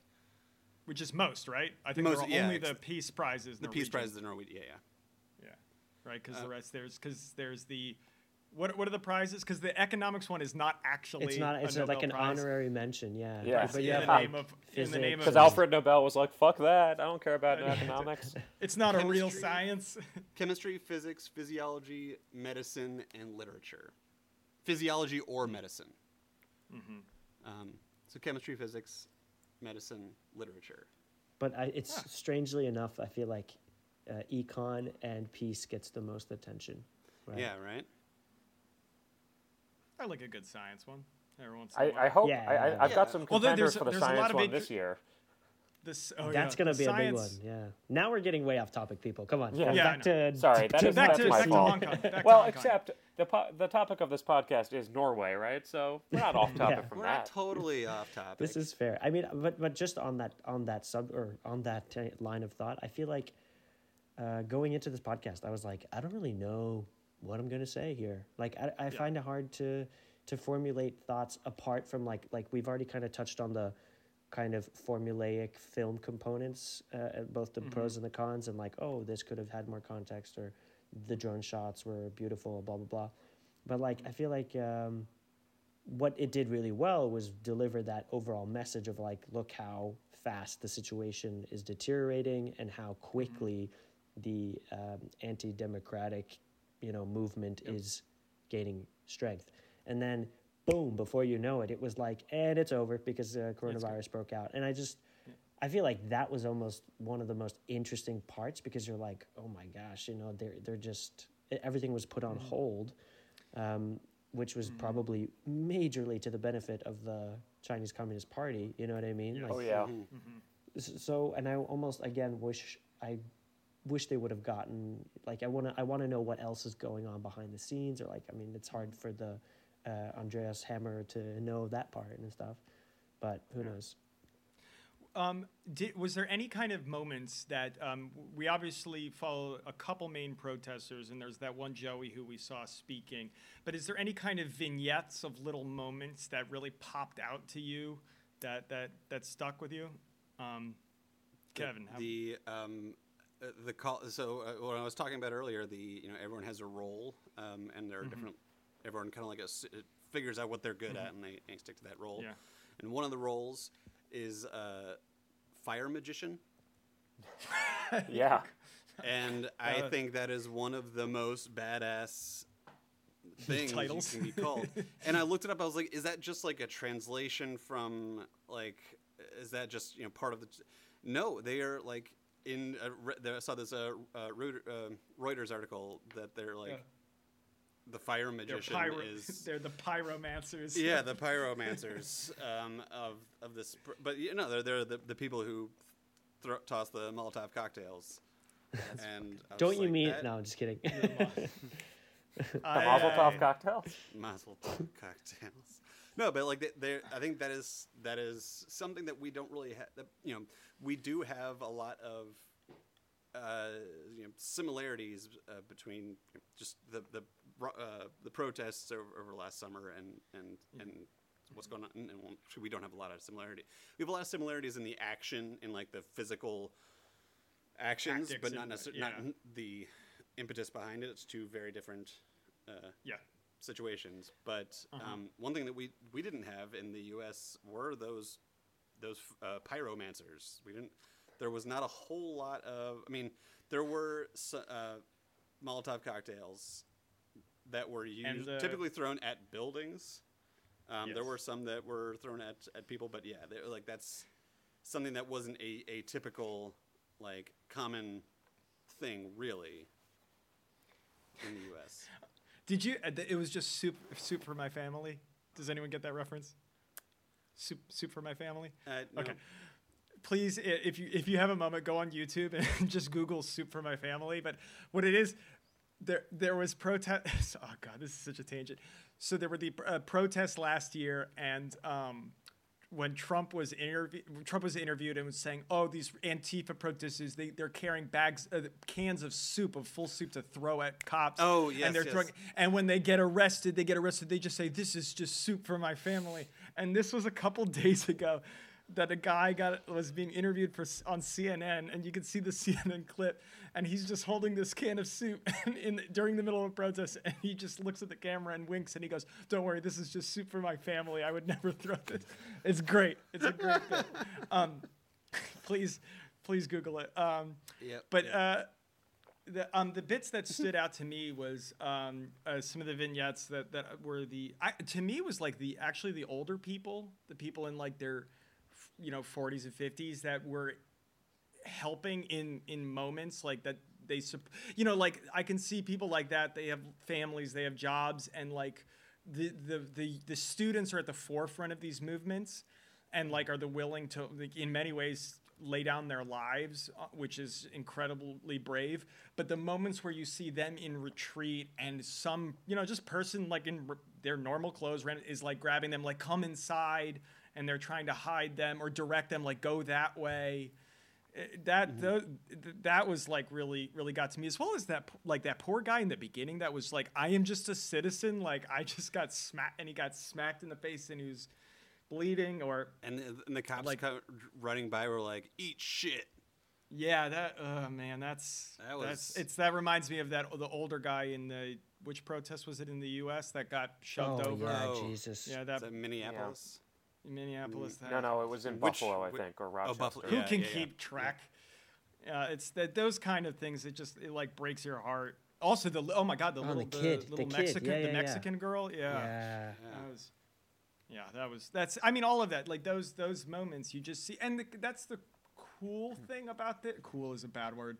which is most right. I think Most- there are yeah, only ex- the peace prizes. the Peace Norwegian. Prize is the Norwegian. Yeah, yeah. Yeah, right. Because Uh, the rest there's because there's the what what are the prizes? Because the economics one is not actually. it's not. It's a, like Nobel an prize. honorary mention. Yeah. Yeah. But in you the name like of in the name of Because Alfred Nobel was like, "Fuck that! I don't care about no economics." It's not a real science. Chemistry, physics, physiology, medicine, and literature. Physiology or medicine. Um, so chemistry, physics, medicine, literature. But I, it's strangely enough, I feel like uh, econ and peace gets the most attention. Right? Yeah, right. I like a good science one every once in a I, while. I hope Yeah, I, I, yeah. I've got Yeah. some Well, there- contenders there's- for the there's a lot science of one big- this year. This, oh, That's yeah, gonna be science, a big one. Yeah. Now we're getting way off topic, people. Come on. Yeah. Back Yeah, I to Sorry, that to- Back that's to, my back to fault. Hong Kong. Back well, to Hong Kong. except the po- the topic of this podcast is Norway, right? So we're not off topic Yeah. from We're that. not totally off topic. This is fair. I mean, but but just on that on that sub or on that t- line of thought, I feel like uh, going into this podcast, I was like, I don't really know what I'm gonna say here. Like, I, I find it hard to to formulate thoughts apart from like like we've already kind of touched on the kind of formulaic film components, uh, uh, both the pros and the cons, and like, oh, this could have had more context, or the drone shots were beautiful, blah blah blah. But like, I feel like. Um, what it did really well was deliver that overall message of like look how fast the situation is deteriorating and how quickly the um, anti-democratic you know movement is gaining strength and then boom before you know it it was like and it's over because uh, coronavirus broke out and i just I feel like that was almost one of the most interesting parts because you're like, oh my gosh, you know, they're they're just everything was put on hold, um, which was probably majorly to the benefit of the Chinese Communist Party. You know what I mean? Oh Like, yeah. s- so and i almost again wish i wish they would have gotten like i want to i want to know what else is going on behind the scenes or like i mean it's hard for the uh, Anders Hammer to know that part and stuff but who knows Um, did, was there any kind of moments that um, we obviously follow a couple main protesters, and there's that one Joey who we saw speaking. But is there any kind of vignettes of little moments that really popped out to you that that that stuck with you? Um, Kevin, how- the um, uh, the call. So uh, what I was talking about earlier, the you know everyone has a role, um, and there are different. Everyone kind of like a, s- uh, figures out what they're good at, and they, they stick to that role. Yeah. And one of the roles is uh, fire magician, Yeah. and I Uh, think that is one of the most badass things Titles. you can be called. and I looked it up. I was like, is that just like a translation from like? Is that just you know part of the? No, they are like in. A, re- there- I saw this uh, uh, uh, Reuters article that they're like Yeah. The fire they're, magician pyro- is. they're the pyromancers. Yeah, the pyromancers um, of of this, pr- but you know they're they're the, the people who throw, toss the Molotov cocktails. and I don't you like, mean that- no i'm just kidding The I- Mazel I- Tov cocktail. Mazel tov cocktails. No, but like they, they're, I think that is that is something that we don't really have. You know, we do have a lot of uh, you know similarities uh, between just the the ro- uh, the protests over, over last summer and and and what's going on. And we don't have a lot of similarity. We have a lot of similarities in the action, in like the physical actions, Tactics but not necessarily yeah. not the impetus behind it. It's two very different. Uh, Yeah. situations. But Uh-huh. um, one thing that we we didn't have in the U.S. were those those uh, pyromancers. We didn't. There was not a whole lot of. I mean, there were uh, Molotov cocktails that were used, the- typically thrown at buildings. Um, There were some that were thrown at, at people, but yeah, they- like that's something that wasn't a, a typical like common thing really in the U.S. Did you? uh, It was just soup. Soup for my family. Does anyone get that reference? Soup. Soup for my family. Uh, no. Okay. Please, if you if you have a moment, go on YouTube and just Google "soup for my family." But what it is, there there was protest. Oh God, this is such a tangent. So there were the uh, protests last year, and um, when Trump was interview Trump was interviewed and was saying, "Oh, these Antifa protesters, they they're carrying bags, uh, cans of soup, of full soup to throw at cops." Oh, yes, and they're yes. throwing. And when they get arrested, they get arrested. They just say, "This is just soup for my family." And this was a couple days ago that a guy got was being interviewed for on CNN, and you could see the CNN clip, and he's just holding this can of soup in during the middle of a protest, and he just looks at the camera and winks, and he goes, "Don't worry, this is just soup for my family. I would never throw this." It's great. It's a great bit. Um, please, please Google it. Um, Yep, but yep. uh, the um the bits that stood out to me was um uh, some of the vignettes that that were the I, to me was like the actually the older people the people in like their you know 40s and 50s that were helping in in moments like that they you know like I can see people like that they have families they have jobs and like the the the, the students are at the forefront of these movements and like are the willing to like, in many ways lay down their lives uh, which is incredibly brave. But the moments where you see them in retreat and some you know just person like in their normal clothes is like grabbing them like come inside and they're trying to hide them or direct them like go that way Uh, that tho- th- that was like really really got to me as well as that like that poor guy in the beginning that was like I am just a citizen like I just got smacked and he got smacked in the face and he was bleeding or And the, and the cops Like- co- running by were like, "Eat shit." yeah that oh man that's That that's was- it's that reminds me of that the older guy in the which protest was it in the U.S. that got shoved oh over yeah Oh. jesus yeah Is that that Minneapolis? In Minneapolis No, that- no, it was in Which- Buffalo, I which- think, or Rochester. oh, Buffalo, who Yeah, can yeah, yeah. keep track uh, it's that those kind of things it just it like breaks your heart also the oh my god the Oh, little the the, kid, the little kid. mexican Yeah, the yeah, yeah. mexican girl yeah, yeah. that was yeah that was that's i mean all of that like those those moments you just see and the, that's the cool thing about that. Cool is a bad word,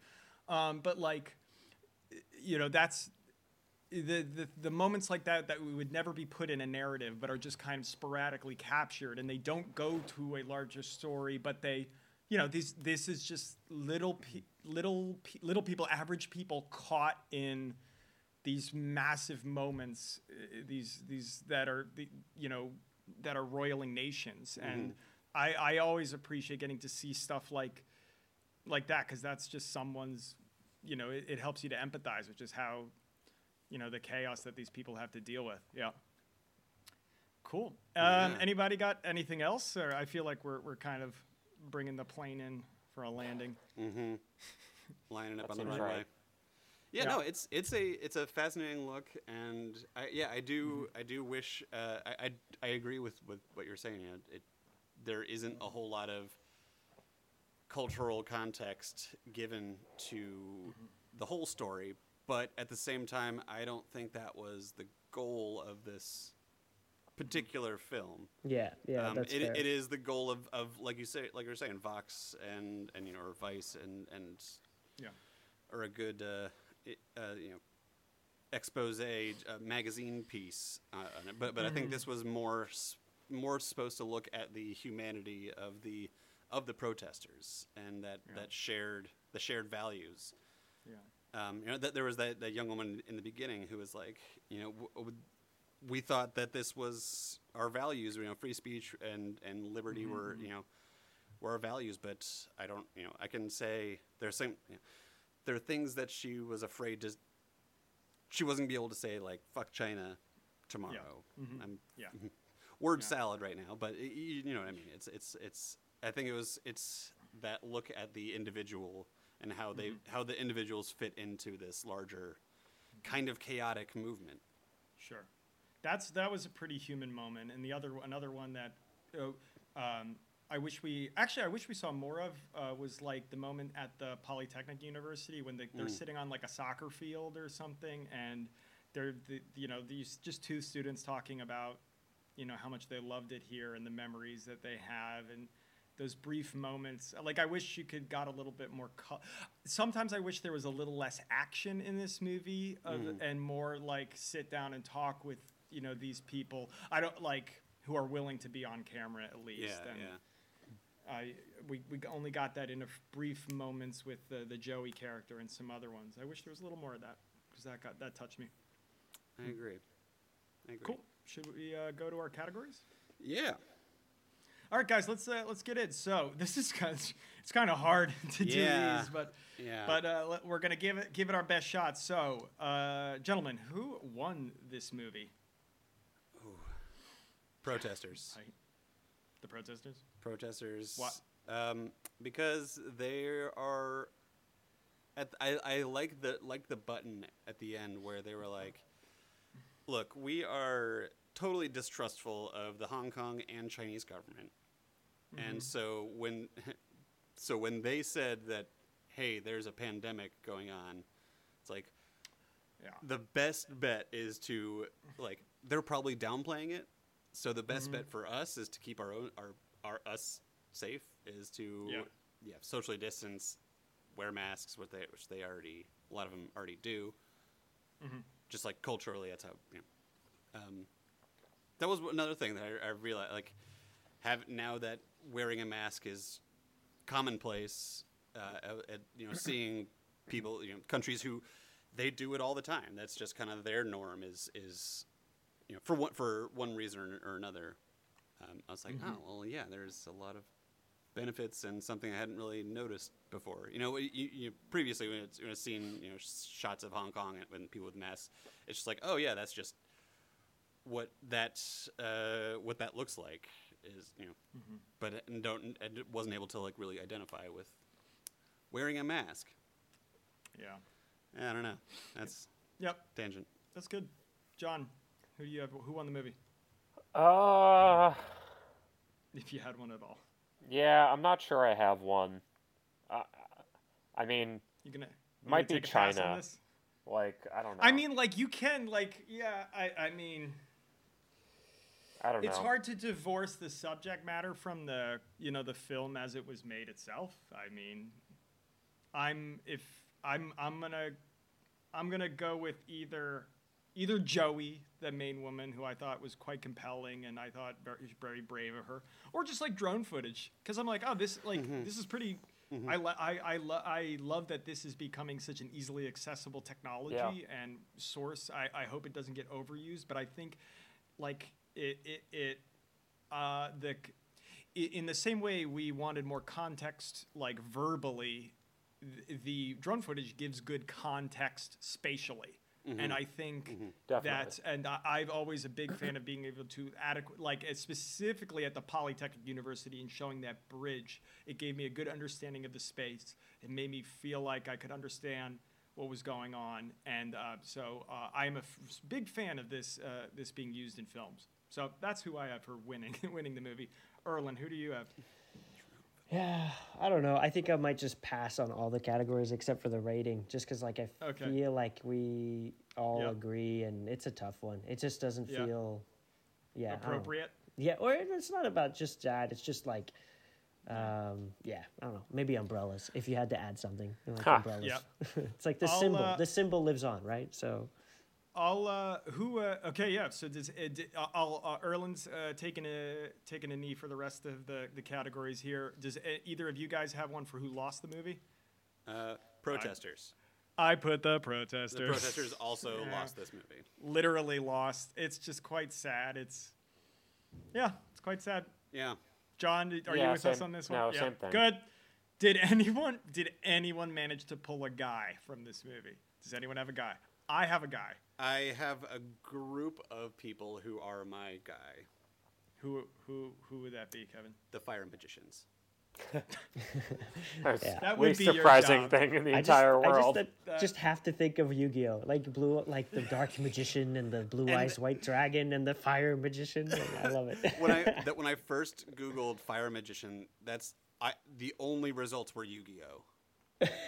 um, but like, you know, that's the, the the moments like that that we would never be put in a narrative, but are just kind of sporadically captured, and they don't go to a larger story, but they, you know, these this is just little pe- little pe- little people, average people caught in these massive moments, uh, these these that are the you know that are roiling nations, and I I always appreciate getting to see stuff like like that because that's just someone's you know it, it helps you to empathize which is how you know the chaos that these people have to deal with yeah cool um, Yeah. anybody got anything else or i feel like we're, we're kind of bringing the plane in for a landing Mm-hmm. Lining up on the runway. right. Yeah, Yeah. no, it's it's a it's a fascinating look, and I, yeah, I do I do wish uh, I, I I agree with, with what you're saying. You know, it there isn't a whole lot of cultural context given to the whole story, but at the same time, I don't think that was the goal of this particular film. Yeah, yeah, Um, that's it, fair. it is the goal of, of like you say like you're saying Vox and and you know or Vice and and yeah or a good uh, uh, you know expose uh, magazine piece uh, on it. but but I think this was more more supposed to look at the humanity of the of the protesters and that Yeah. that shared the shared values yeah um, you know, that there was that, that young woman in the beginning who was like, you know, w- we thought that this was our values, you know, free speech and, and liberty were, you know, were our values. But I don't, you know, I can say there's some, you know, there are things that she was afraid to, she wasn't be able to say like fuck China tomorrow. I'm yeah word Yeah. salad right now, but y- you know what I mean. It's it's it's. I think it was it's that look at the individual and how they Mm-hmm. how the individuals fit into this larger kind of chaotic movement. Sure, that's that was a pretty human moment, and the other another one that uh, um, I wish we actually I wish we saw more of uh, was like the moment at the Polytechnic University when they, they're sitting on like a soccer field or something, and they're the, you know these just two students talking about you know how much they loved it here and the memories that they have and those brief moments like i wish you could got a little bit more co- sometimes i wish there was a little less action in this movie of, and more like sit down and talk with you know these people i don't like who are willing to be on camera at least Yeah, and yeah. I, we, we only got that in a f- brief moments with the, the joey character and some other ones i wish there was a little more of that because that got that touched me I agree. I agree. cool should we uh, go to our categories Yeah. All right, guys, let's uh, let's get in. So this is kind of, it's kind of hard to do these, but Yeah. but uh, we're gonna give it give it our best shot. So, uh, gentlemen, who won this movie? Protesters. Right. The protesters. Protesters. What? Um, because they are. At I, I like the like the button at the end where they were like, "Look, we are totally distrustful of the Hong Kong and Chinese government, and mm-hmm. so when so when they said that, hey, there's a pandemic going on, it's like Yeah. the best bet is to like they're probably downplaying it. So the best mm-hmm. bet for us is to keep our own our our us safe is to Yeah. yeah socially distance, wear masks, what they which they already a lot of them already do. Mm-hmm. Just like culturally, that's how you know. Um, that was another thing that I, I realized like have now that wearing a mask is commonplace. Uh, at, you know, seeing people, you know, countries who they do it all the time. That's just kind of their norm. Is is you know for one for one reason or, or another. Um, I was like, oh well, yeah. There's a lot of benefits and something I hadn't really noticed before. You know, you, you previously when it's, when it's seen you know shots of Hong Kong and when people with masks, it's just like, oh yeah, that's just what that uh, what that looks like is you know, but it- and don't and it wasn't able to like really identify with wearing a mask. Yeah. I don't know. That's Yep. tangent. That's good. John, who do you have? Who won the movie? Uh, If you had one at all, yeah, I'm not sure I have one. Uh, I mean, you gonna you Might gonna be take a pass on China. this? like I don't know. I mean, like you can, like, yeah. I, I mean, I don't it's hard to divorce the subject matter from the you know the film as it was made itself. I mean, I'm if I'm I'm gonna I'm gonna go with either either Joey, the main woman who I thought was quite compelling and I thought very, very brave of her, or just like drone footage because I'm like, oh, this like mm-hmm. this is pretty. Mm-hmm. I, lo- I, I, lo- I love that this is becoming such an easily accessible technology and source. I, I hope it doesn't get overused, but I think like it it, it uh, the in the same way we wanted more context like verbally the drone footage gives good context spatially. And i think Definitely. that's and I, i've always a big fan of being able to adequate like specifically at the polytechnic university and showing that bridge it gave me a good understanding of the space. It made me feel like i could understand what was going on. And uh, so uh, i am a f- big fan of this uh, this being used in films so that's who i have for winning winning the movie erlen who do you have Yeah, I don't know. I think I might just pass on all the categories except for the rating, just because like I Okay. feel like we all Yep. agree, and it's a tough one. It just doesn't Yeah. feel, yeah, I don't know. appropriate Yeah, or it's not about just that. It's just like, um, yeah, I don't know. Maybe umbrellas. If you had to add something, like Ha. umbrellas. Yep. it's like the I'll, symbol. uh, the symbol lives on, right? So I'll uh, who uh, okay yeah so does uh, di- uh, I'll uh, Erlen's uh, taking a taking a knee for the rest of the the categories here. Does uh, either of you guys have one for who lost the movie? Uh, protesters. I put the The protesters. protesters also Yeah. lost this movie. literally lost. It's just quite sad. It's yeah, it's quite sad. Yeah. John, are you Yeah, with us on this one? no, yeah. same thing. Good. Did anyone did anyone manage to pull a guy from this movie? Does anyone have a guy? I have a guy. I have a group of people who are my guy, Who who who would that be, Kevin? the fire magicians. That's Yeah. That would least be your surprising thing in the I just, entire I world. just, uh, just have to think of Yu-Gi-Oh, like blue, like the dark magician and the blue eyes white dragon and the fire magician. Like, I love it. When I that when I first Googled fire magician, that's I the only results were Yu-Gi-Oh.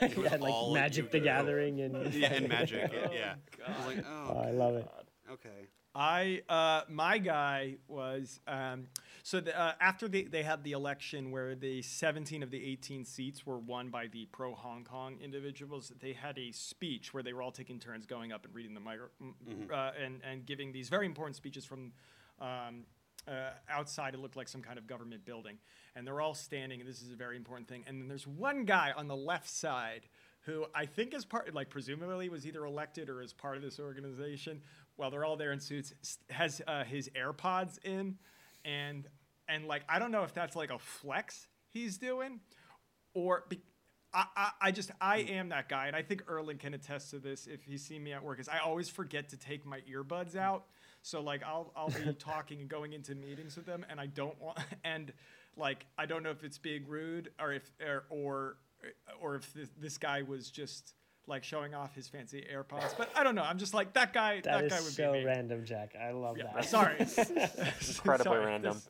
It was yeah, like Magic the Gathering and Yeah, and magic. yeah. I was like, Oh, oh, I love it. okay. I uh, my guy was um, so the, uh, after they, they had the election where the 17 of the 18 seats were won by the pro Hong Kong individuals. They had a speech where they were all taking turns going up and reading the micro m- uh, and and giving these very important speeches from. Um, uh, outside, it looked like some kind of government building, and they're all standing. And this is a very important thing. And then there's one guy on the left side who I think is part, like presumably was either elected or is part of this organization. While they're all there in suits, has uh, his AirPods in, and and like I don't know if that's like a flex he's doing, or be, I, I I just I am that guy, and I think Erlen can attest to this if he's seen me at work. Is I always forget to take my earbuds out, so like I'll I'll be talking and going into meetings with them, and I don't want and like I don't know if it's being rude or if or or, or if this, this guy was just like showing off his fancy AirPods, but I don't know. I'm just like that guy. That That, is guy would so be me. random, Jack. I love Yeah, that. sorry. Incredibly Sorry, random. this-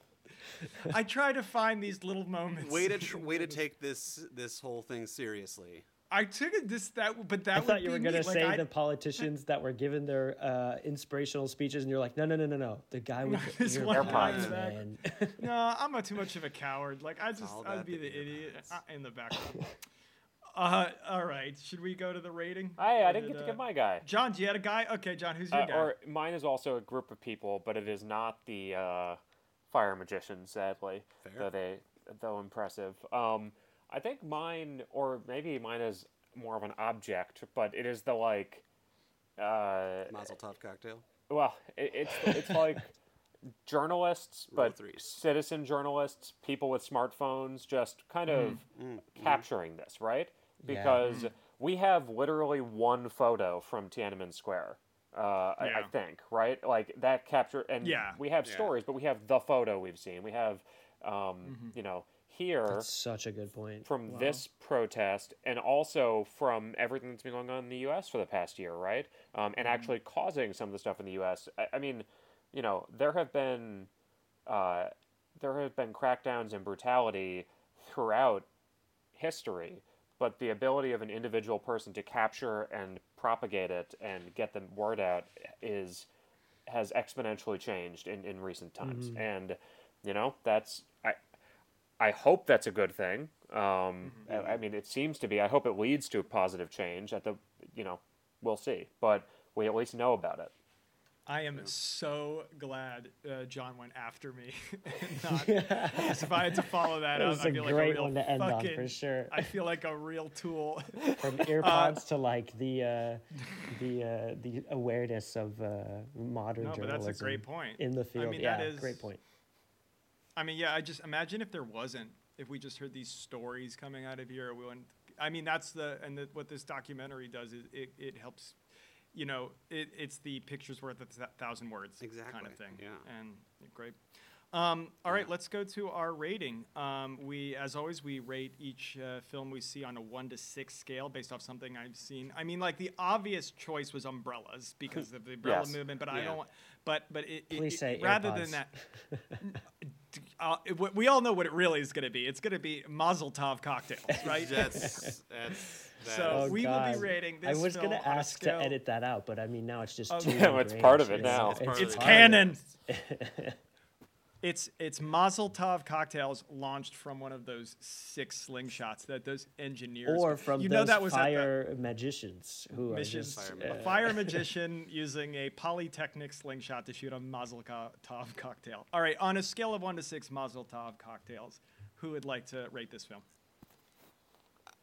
I try to find these little moments. Way to tr- way to take this this whole thing seriously. I took it this that, but that I would thought you be were gonna Like, say I- the politicians that were given their uh, inspirational speeches, and you're like, no, no, no, no, no, the guy with the This one guy earpods, in the back. man. No, I'm not too much of a coward. Like I just, all I'd be the the idiot earbuds. uh, in the background. uh, all right. Should we go to the rating? I, I didn't did, get to uh, get my guy. John, do you had a guy? Okay, John, who's your Uh, guy? or mine is also a group of people, but it is not the uh, fire magician, sadly. Fair. Though they, though impressive. Um, I think mine, or maybe mine is more of an object, but it is the like. Uh, Mazel tov cocktail. well, it, it's it's like journalists, but citizen journalists, people with smartphones, just kind of capturing this, right? Yeah. Because we have literally one photo from Tiananmen Square. Uh, I, I think, right? Like that capture, and Yeah. we have Yeah. stories, but we have the photo we've seen. We have, um, you know, here That's such a good point. from this protest and also from everything that's been going on in the U.S. for the past year, right? Um, and actually causing some of the stuff in the U.S. I, I mean, you know, there have been uh, there have been crackdowns and brutality throughout history, but the ability of an individual person to capture and propagate it and get the word out is has exponentially changed in, in recent times, and you know that's I I hope that's a good thing. Um, I, I mean, it seems to be. I hope it leads to a positive change. At the you know, we'll see, but we at least know about it. I am so glad uh, John went after me. not, because if I had to follow that That up, was I a feel great like a real one to end on, for sure. I feel like a real tool. From earpods to like the uh, the uh, the awareness of uh, modern No, but journalism. that's a great point. in the field. mean, yeah, that is- great point. I mean, yeah, I just imagine if there wasn't, if we just heard these stories coming out of here, we wouldn't. I mean, that's the and the, what this documentary does is it, it helps. You know, it, it's the pictures worth a th- thousand words exactly. kind of thing. yeah. and great. Um, all right, let's go to our rating. Um, we, as always, we rate each uh, film we see on a one to six scale based off something I've seen. I mean, like the obvious choice was umbrellas because of the umbrella Yes. movement, but I don't. want But but it, it- Please it- say rather AirPods. than that, uh, it- we- we all know what it really is going to be. It's going to be Mazel Tov cocktails, right? That's that's. So- Oh, is- we will be rating this. I was gonna ask to edit that out, but I mean now it's just Oh, too yeah, well, it's part of it now. It's part of It's it. canon. It's it's Mazel Tov cocktails launched from one of those six slingshots that those engineers or from you those know that was at the- fire magicians who Missions, are just Fire a uh, fire magician using a polytechnic slingshot to shoot a Mazel Tov cocktail. All right, on a scale of one to six Mazel Tov cocktails, who would like to rate this film?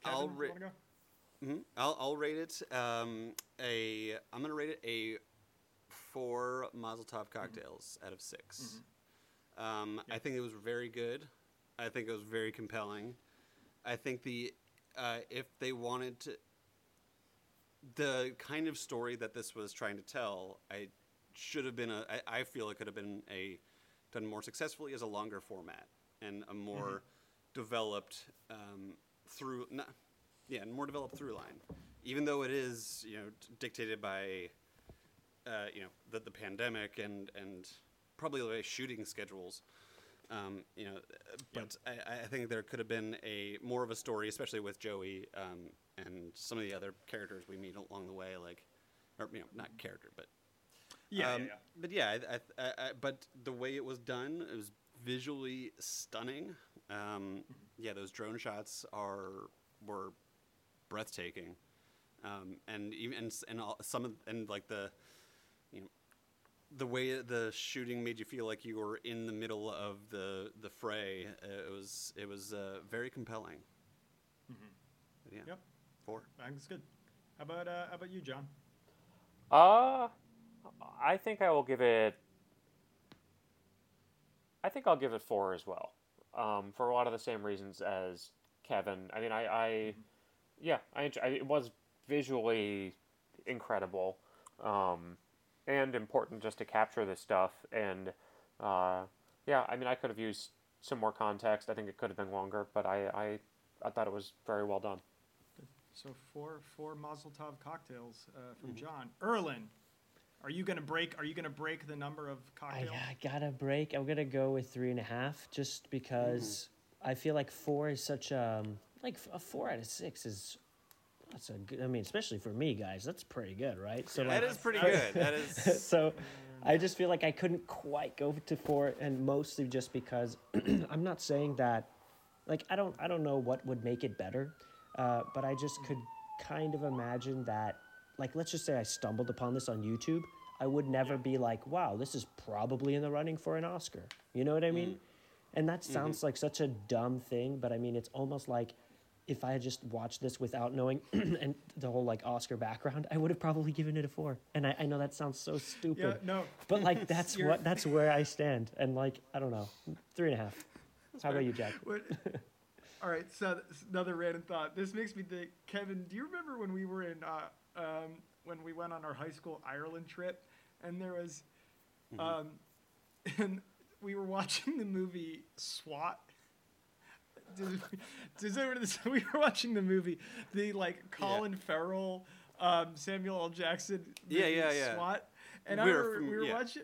I'll Kevin, you ra- wanna go? Mhm. I'll, I'll rate it um, a. I'm gonna rate it a four Mazel Tov cocktails out of 6 Um, I think it was very good. I think it was very compelling. I think the uh, if they wanted to, the kind of story that this was trying to tell, I should have been a. I, I feel it could have been a done more successfully as a longer format and a more developed um, through. Not, yeah, and more developed through line. Even though it is, you know, dictated by, uh, you know, the, the pandemic and and probably the shooting schedules. Um, you know, but I, I think there could have been a more of a story, especially with Joey um, and some of the other characters we meet along the way, like, or you know, not character, but Yeah, um, yeah, yeah. But yeah, I, I, I, I, but the way it was done, it was visually stunning. Um, yeah, those drone shots are were breathtaking, um, and even and, and all, some of and like the, you know, the way the shooting made you feel like you were in the middle of the the fray. Uh, it was it was uh, very compelling. Mm-hmm. Yep. four. I think it's good. How about uh, how about you, John? Uh, I think I will give it. I think I'll give it four as well, um, for a lot of the same reasons as Kevin. I mean, I, I yeah, I, I it was visually incredible, um, and important just to capture this stuff. And uh, yeah, I mean, I could have used some more context. I think it could have been longer, but I, I, I thought it was very well done. So four four Mazel Tov cocktails uh, from Mm-hmm. John. Erlen, are you gonna break? Are you gonna break the number of I, cocktails? I gotta break. I'm gonna go with three and a half, just because I feel like four is such a like a four out of six is that's a good. I mean, especially for me, guys, that's pretty good, right? So That like, is pretty good. That is. so I just feel like I couldn't quite go to four, and mostly just because I'm not saying that, like I don't I don't know what would make it better, uh, but I just could kind of imagine that, like let's just say I stumbled upon this on YouTube, I would never be like, wow, this is probably in the running for an Oscar. You know what I mean? And that sounds like such a dumb thing, but I mean it's almost like if I had just watched this without knowing and the whole like Oscar background, I would have probably given it a four. And I, I know that sounds so stupid. Yeah, no. But like that's what that's where I stand. And like I don't know, three and a half. How about you, Jack? All right, so another random thought. This makes me think, Kevin. Do you remember when we were in uh, um, when we went on our high school Ireland trip, and there was, um, and we were watching the movie SWAT. Anyone, we were watching the movie, the like Colin Farrell, um, Samuel L. Jackson. Yeah, yeah, yeah. SWAT, and I We were remember from- we were yeah. watching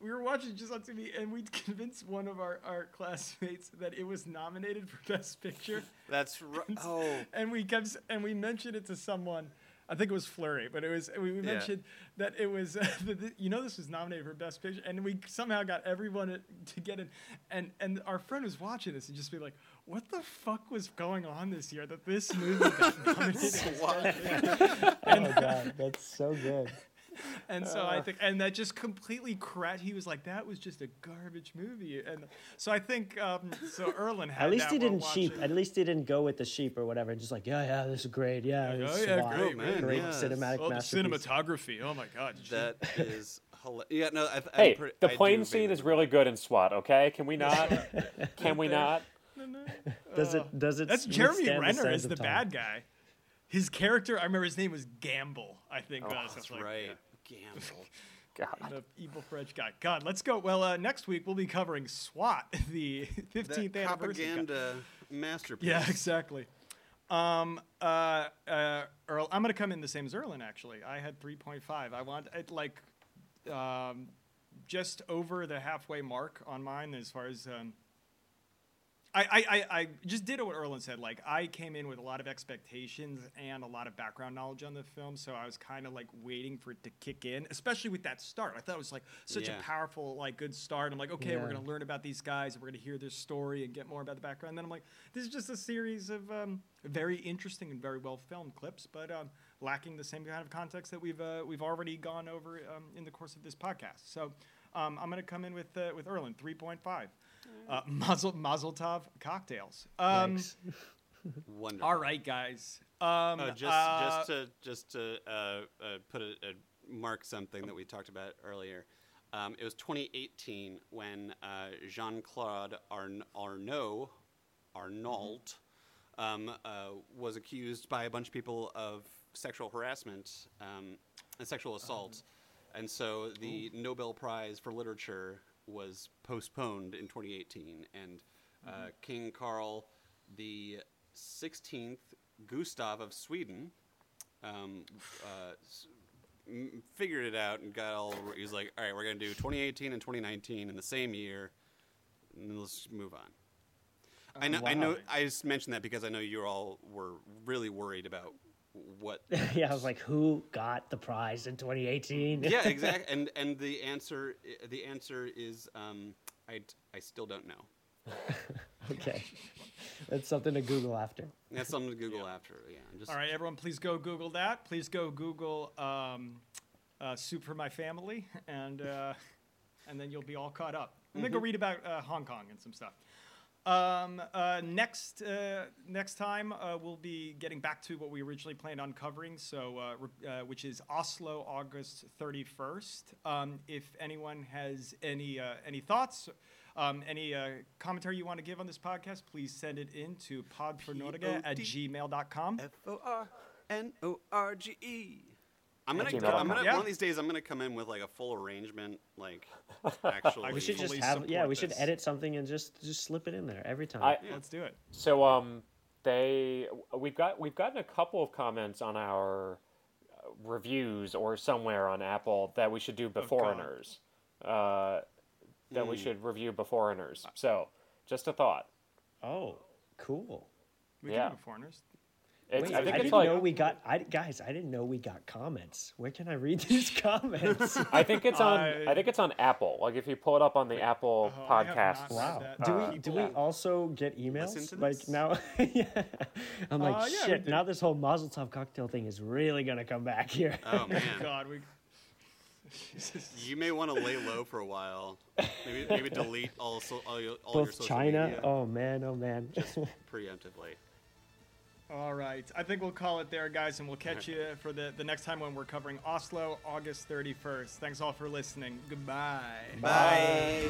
we were watching just on TV, and we convinced one of our, our classmates that it was nominated for Best Picture, That's right. Oh, and we kept and we mentioned it to someone, I think it was Flurry, but it was we, we Yeah. mentioned that it was the, the- you know this was nominated for best picture, and we somehow got everyone to get it, and and our friend was watching this and just be like, what the fuck was going on this year that this movie got nominated? oh my god, that's so good. And so I think, and that just completely correct. He was like, "That was just a garbage movie," and so I think, um, so Erlen had At least that he didn't sheep. At least he didn't go with the sheep or whatever. and Just like, yeah, yeah, this is great. Yeah, Yeah, this oh, yeah, SWAT. great, man, great yes. cinematic Oh, the masterpiece. cinematography! Oh my god! That is hilarious. Yeah, no. I, Hey, I'm pretty, the plane agree scene is really good in SWAT. Okay, can we not? can we not? Does it? Does it? That's Jeremy Renner sands as the time? bad guy. His character, I remember his name was Gamble. I think Oh, was. that's like, right. Gamble. God. The evil French guy. God, let's go. Well, uh, next week we'll be covering SWAT, the 15th that anniversary. propaganda masterpiece. Yeah, exactly. Um, uh, uh, Earl, I'm gonna come in the same as Erlen. Actually, I had 3.5. I want it like um, just over the halfway mark on mine as far as. Um, I, I, I, just did what Erlen said. Like I came in with a lot of expectations and a lot of background knowledge on the film, so I was kind of like waiting for it to kick in, especially with that start. I thought it was like such Yeah. a powerful, like good start. I'm like, okay, we're gonna learn about these guys, we're gonna hear their story and get more about the background. And then I'm like, this is just a series of um, very interesting and very well filmed clips, but um, lacking the same kind of context that we've uh, we've already gone over um, in the course of this podcast. So um, I'm gonna come in with uh, with Erlen 3.5. Uh, Mazel Mazel Tov cocktails. Um, Wonderful. all right, guys. Um, Oh, just uh, just to just to uh, uh, put a, a mark something that we talked about earlier. Um, it was 2018 when uh, Jean Claude Arn- Arnault Arnault um, uh, was accused by a bunch of people of sexual harassment um, and sexual assault, and so the Nobel Prize for Literature was postponed in 2018, and uh, King Carl the 16th Gustav of Sweden um, uh, figured it out and got all. He's like, all right, we're gonna do 2018 and 2019 in the same year. And let's move on. I know. I know. I just mentioned that because I know you all were really worried about what. yeah, I was like, who got the prize in 2018? yeah, exactly. And and the answer the answer is um, I I still don't know. okay, that's something to Google after. That's something to Google after. Yeah. I'm Just, all right, everyone, please go Google that. Please go Google um, uh, "Soup for My Family," and uh, and then you'll be all caught up. And then go read about uh, Hong Kong and some stuff. Um, uh, next uh, next time uh, we'll be getting back to what we originally planned on covering, so uh, re- uh, which is Oslo, August thirty first. Um, if anyone has any uh, any thoughts, um, any uh, commentary you want to give on this podcast, please send it in to podfornorge at gmail.com. F O R N O R G E. I'm gonna, At come, I'm gonna Yeah. one of these days. I'm gonna come in with like a full arrangement, like actually. We should just have yeah, support we should edit something and just just slip it in there every time. I, Let's do it. So um, they we've got we've gotten a couple of comments on our uh, reviews or somewhere on Apple that we should do Beforeigners. Uh, that we should review Beforeigners. So just a thought. oh, cool. We Yeah. can do foreigners. It's, Wait, I I, it's didn't like know we got. I, guys, I didn't know we got comments. Where can I read these comments? I think it's on I- I think it's on Apple. Like if you pull it up on the Apple Oh, podcast. wow. Do Uh, we do we also get emails? Like now, yeah. I'm like Uh, yeah, shit. Now this whole Mazel Tov cocktail thing is really gonna come back here. Oh man, God, we. Jesus. you may want to lay low for a while. Maybe maybe delete all so, all, your, all your Both social China. media Oh man. Oh man. preemptively. All right. I think we'll call it there, guys, and we'll catch you for the, the next time when we're covering Oslo, August 31st. Thanks all for listening. Goodbye. Bye.